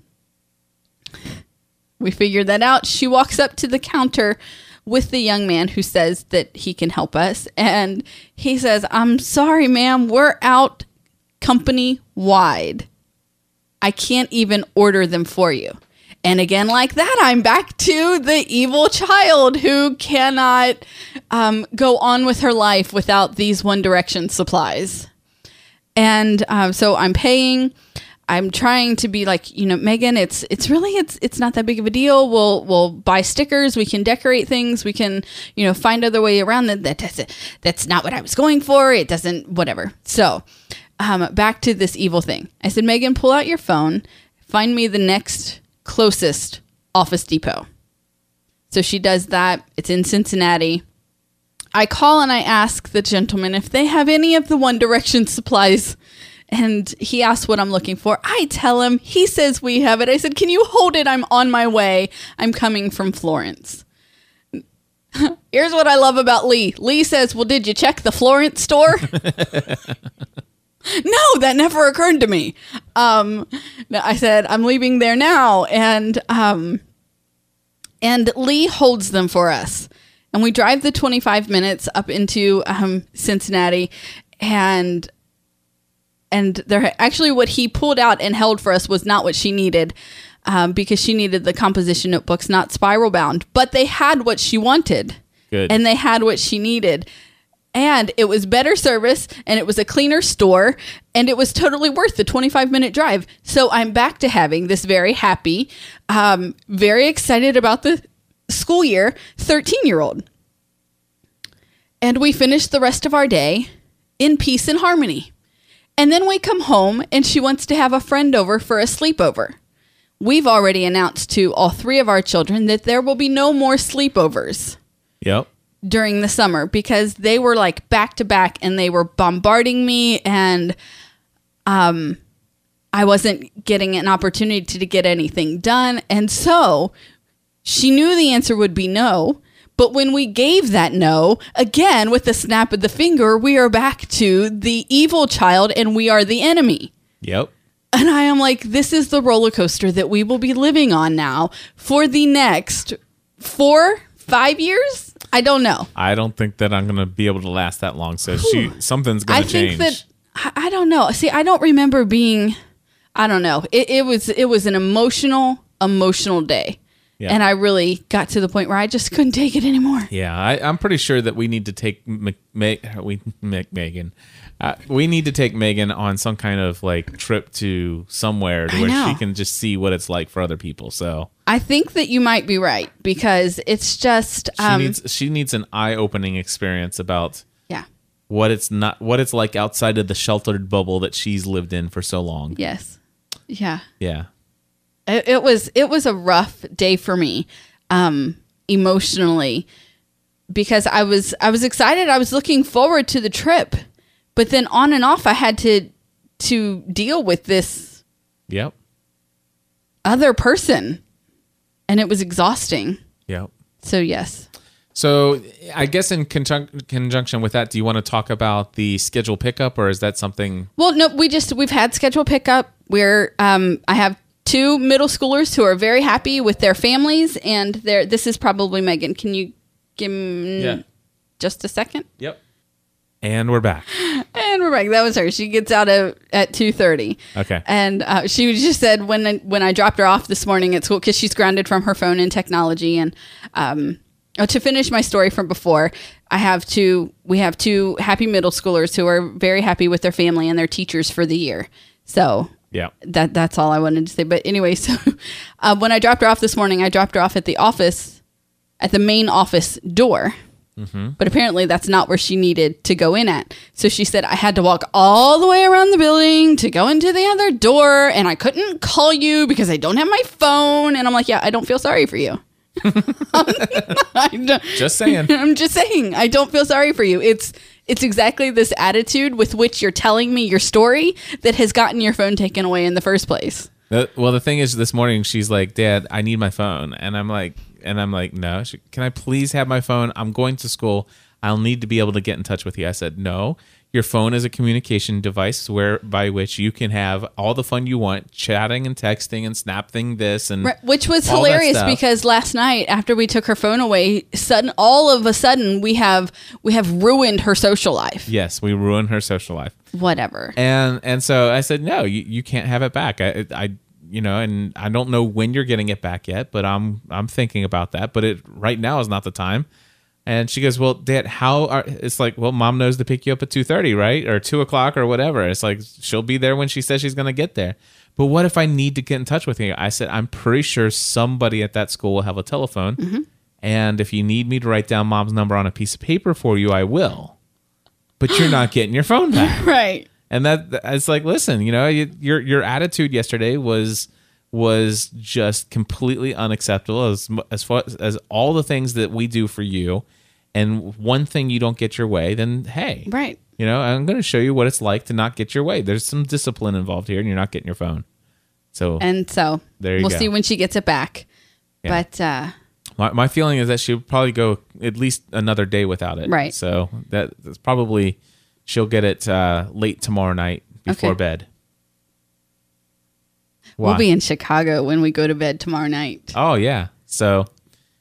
We figured that out. She walks up to the counter with the young man who says that he can help us. And he says, I'm sorry, ma'am, we're out company wide. I can't even order them for you. And again, like that, I'm back to the evil child who cannot um, go on with her life without these One Direction supplies. And um, so I'm paying. I'm trying to be like, you know, Meagan, it's it's really it's it's not that big of a deal. We'll we'll buy stickers, we can decorate things, we can, you know, find other way around that that that's, that's not what I was going for. It doesn't whatever. So, um back to this evil thing. I said, "Meagan, pull out your phone, find me the next closest Office Depot." So she does that. It's in Cincinnati. I call and I ask the gentleman if they have any of the One Direction supplies. And he asks what I'm looking for. I tell him. He says we have it. I said, Can you hold it? I'm on my way. I'm coming from Florence. Here's what I love about Lee. Lee says, Well, did you check the Florence store? no, that never occurred to me. Um, I said, I'm leaving there now. And, um, and Lee holds them for us. And we drive the 25 minutes up into um, Cincinnati, and and there actually what he pulled out and held for us was not what she needed, um, because she needed the composition notebooks, not spiral bound. But they had what she wanted, Good. and they had what she needed. And it was better service, and it was a cleaner store, and it was totally worth the 25 minute drive. So I'm back to having this very happy, um, very excited about the school year 13 year old. And we finished the rest of our day in peace and harmony. And then we come home, and she wants to have a friend over for a sleepover. We've already announced to all three of our children that there will be no more sleepovers Yep. during the summer because they were like back to back and they were bombarding me and um I wasn't getting an opportunity to get anything done and so she knew the answer would be no but when we gave that no again with the snap of the finger we are back to the evil child and we are the enemy Yep. and I am like, this is the roller coaster that we will be living on now for the next four, five years. I don't know. I don't think that I'm gonna be able to last that long. So she something's gonna change. I think that I I don't know. See, I don't remember being. I don't know. It, it was it was an emotional emotional day, Yeah. and I really got to the point where I just couldn't take it anymore. Yeah, I, I'm pretty sure that we need to take Mc, we Mc, Meagan. Uh, we need to take Meagan on some kind of like trip to somewhere to I where know. she can just see what it's like for other people. So I think that you might be right because it's just she um, needs she needs an eye opening experience about yeah what it's not what it's like outside of the sheltered bubble that she's lived in for so long. yes yeah Yeah. It, it was it was a rough day for me um emotionally because i was i was excited i was looking forward to the trip but then on and off i had to to deal with this Yep. other person and it was exhausting Yep. so yes So I guess in conjunc- conjunction with that, do you want to talk about the schedule pickup, or is that something? well no we just we've had schedule pickup we're um i have two middle schoolers who are very happy with their families and they're this is probably megan can you give me Yeah. just a second Yep. And we're back. And we're back. That was her. She gets out of, at two thirty. Okay. And uh, she just said when I, when I dropped her off this morning at school because she's grounded from her phone and technology, and um, oh, to finish my story from before, I have two. We have two happy middle schoolers who are very happy with their family and their teachers for the year. So Yeah. that that's all I wanted to say. But anyway, so uh, when I dropped her off this morning, I dropped her off at the office, at the main office door. But apparently, that's not where she needed to go in at. So she said I had to walk all the way around the building to go into the other door, and I couldn't call you because I don't have my phone. And I'm like, yeah, I don't feel sorry for you. Just saying. I'm just saying, I don't feel sorry for you. It's it's exactly this attitude with which you're telling me your story that has gotten your phone taken away in the first place. Well, the thing is, this morning she's like, "Dad, I need my phone," and I'm like, and I'm like, "No, she, can I please have my phone? I'm going to school. I'll need to be able to get in touch with you." I said, "No, your phone is a communication device where by which you can have all the fun you want, chatting and texting and snapping this and Right, which was hilarious because last night after we took her phone away, sudden all of a sudden we have we have ruined her social life. yes, we ruined her social life." Whatever. And and so I said, no, you, you can't have it back. I, I you know, and I don't know when you're getting it back yet, but I'm I'm thinking about that. But it right now is not the time. And she goes, well, Dad, how are? It's like, well, Mom knows to pick you up at two thirty, right, or two o'clock, or whatever. It's like she'll be there when she says she's going to get there. But what if I need to get in touch with you? I said, I'm pretty sure somebody at that school will have a telephone, mm-hmm. and if you need me to write down Mom's number on a piece of paper for you, I will. But you're not getting your phone back Right. and that it's like listen you know you, your your attitude yesterday was was just completely unacceptable as as far as all the things that we do for you and one thing you don't get your way then hey Right. you know i'm going to show you what it's like to not get your way there's some discipline involved here and you're not getting your phone so And so There you we'll go. see when she gets it back. Yeah. But uh my, my feeling is that she'll probably go at least another day without it Right. so that, that's probably she'll get it uh, late tomorrow night before Okay. bed we'll be in Chicago when we go to bed tomorrow night. Oh yeah. So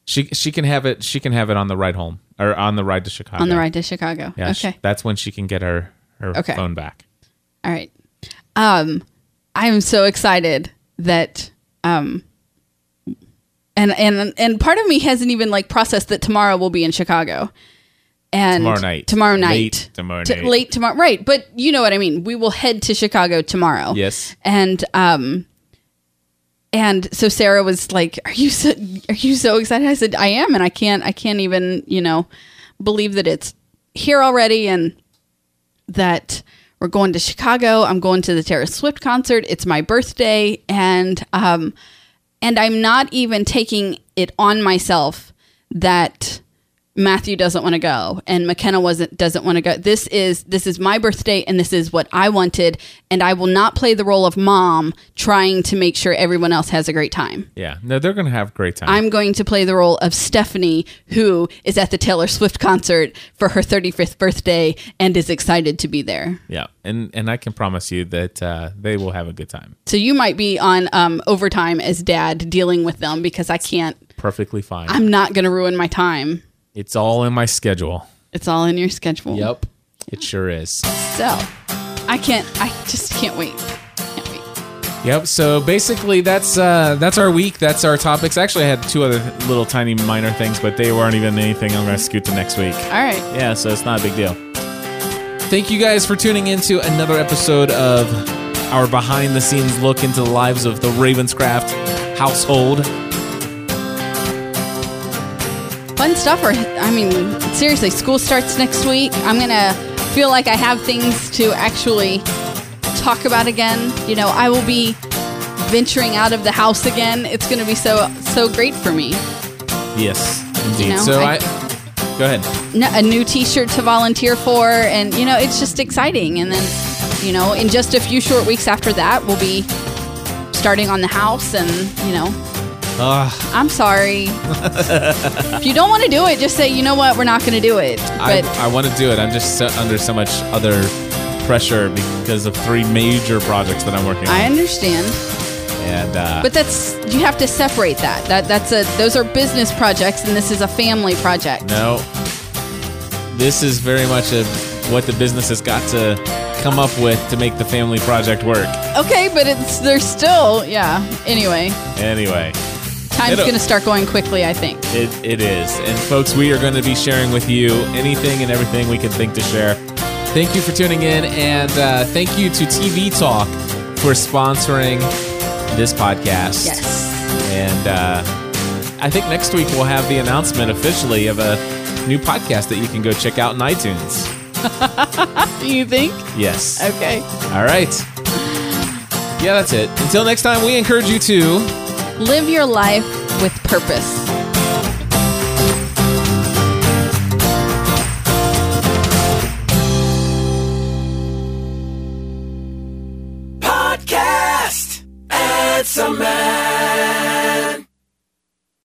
she she can have it she can have it on the ride home or on the ride to Chicago. On the ride to Chicago. Yeah. okay. that's when she can get her her Okay. phone back. All right. Um, I am so excited that um, and and and part of me hasn't even like processed that tomorrow we'll be in Chicago. And Tomorrow night. Tomorrow night. Late tomorrow T- night. Late tomorrow. Right, but you know what I mean. We will head to Chicago tomorrow. Yes. And um and so Sarah was like, "Are you so are you so excited?" I said, "I am, and I can't I can't even, you know, believe that it's here already and that we're going to Chicago. I'm going to the Taylor Swift concert. It's my birthday and um and I'm not even taking it on myself that Matthew doesn't want to go and McKenna wasn't doesn't want to go. This is this is my birthday and this is what I wanted and I will not play the role of mom trying to make sure everyone else has a great time. Yeah. No, they're gonna have a great time. I'm going to play the role of Stephanie who is at the Taylor Swift concert for her 35th birthday and is excited to be there. yeah. And and I can promise you that uh, they will have a good time. So you might be on um, overtime as dad dealing with them because I can't Perfectly fine. I'm not going to ruin my time. It's all in my schedule. It's all in your schedule. Yep. It sure is. So I can't. I just can't wait. Can't wait. Yep. So basically, that's uh, that's our week. That's our topics. Actually, I had two other little tiny minor things, but they weren't even anything. I'm going to scoot to next week. All right. Yeah, so it's not a big deal. Thank you guys for tuning into another episode of our behind the scenes look into the lives of the Ravenscraft household. Fun stuff. Or I mean, seriously, school starts next week. I'm gonna feel like I have things to actually talk about again. You know, I will be venturing out of the house again. It's gonna be so so great for me. Yes, indeed. know, so I, I- go ahead. a new T-shirt to volunteer for, and you know, it's just exciting. And then, you know, in just a few short weeks after that, we'll be starting on the house, and you know, Uh, I'm sorry. if you don't want to do it, just say, you know what, we're not going to do it. I, But I want to do it. I'm just so, under so much other pressure because of three major projects that I'm working on. I understand. and uh, But that's you have to separate that. That that's a those are business projects, and this is a family project. no, this is very much a what the business has got to come up with to make the family project work. Okay, but it's there's still yeah. Anyway, Anyway, Time's going to start going quickly, I think. It, it is. And folks, we are going to be sharing with you anything and everything we can think to share. Thank you for tuning in. And uh, thank you to TV Talk for sponsoring this podcast. Yes. And uh, I think next week we'll have the announcement officially of a new podcast that you can go check out in iTunes. Do you think? Yes. Okay. All right. Yeah, that's it. Until next time, we encourage you to. Live your life with purpose.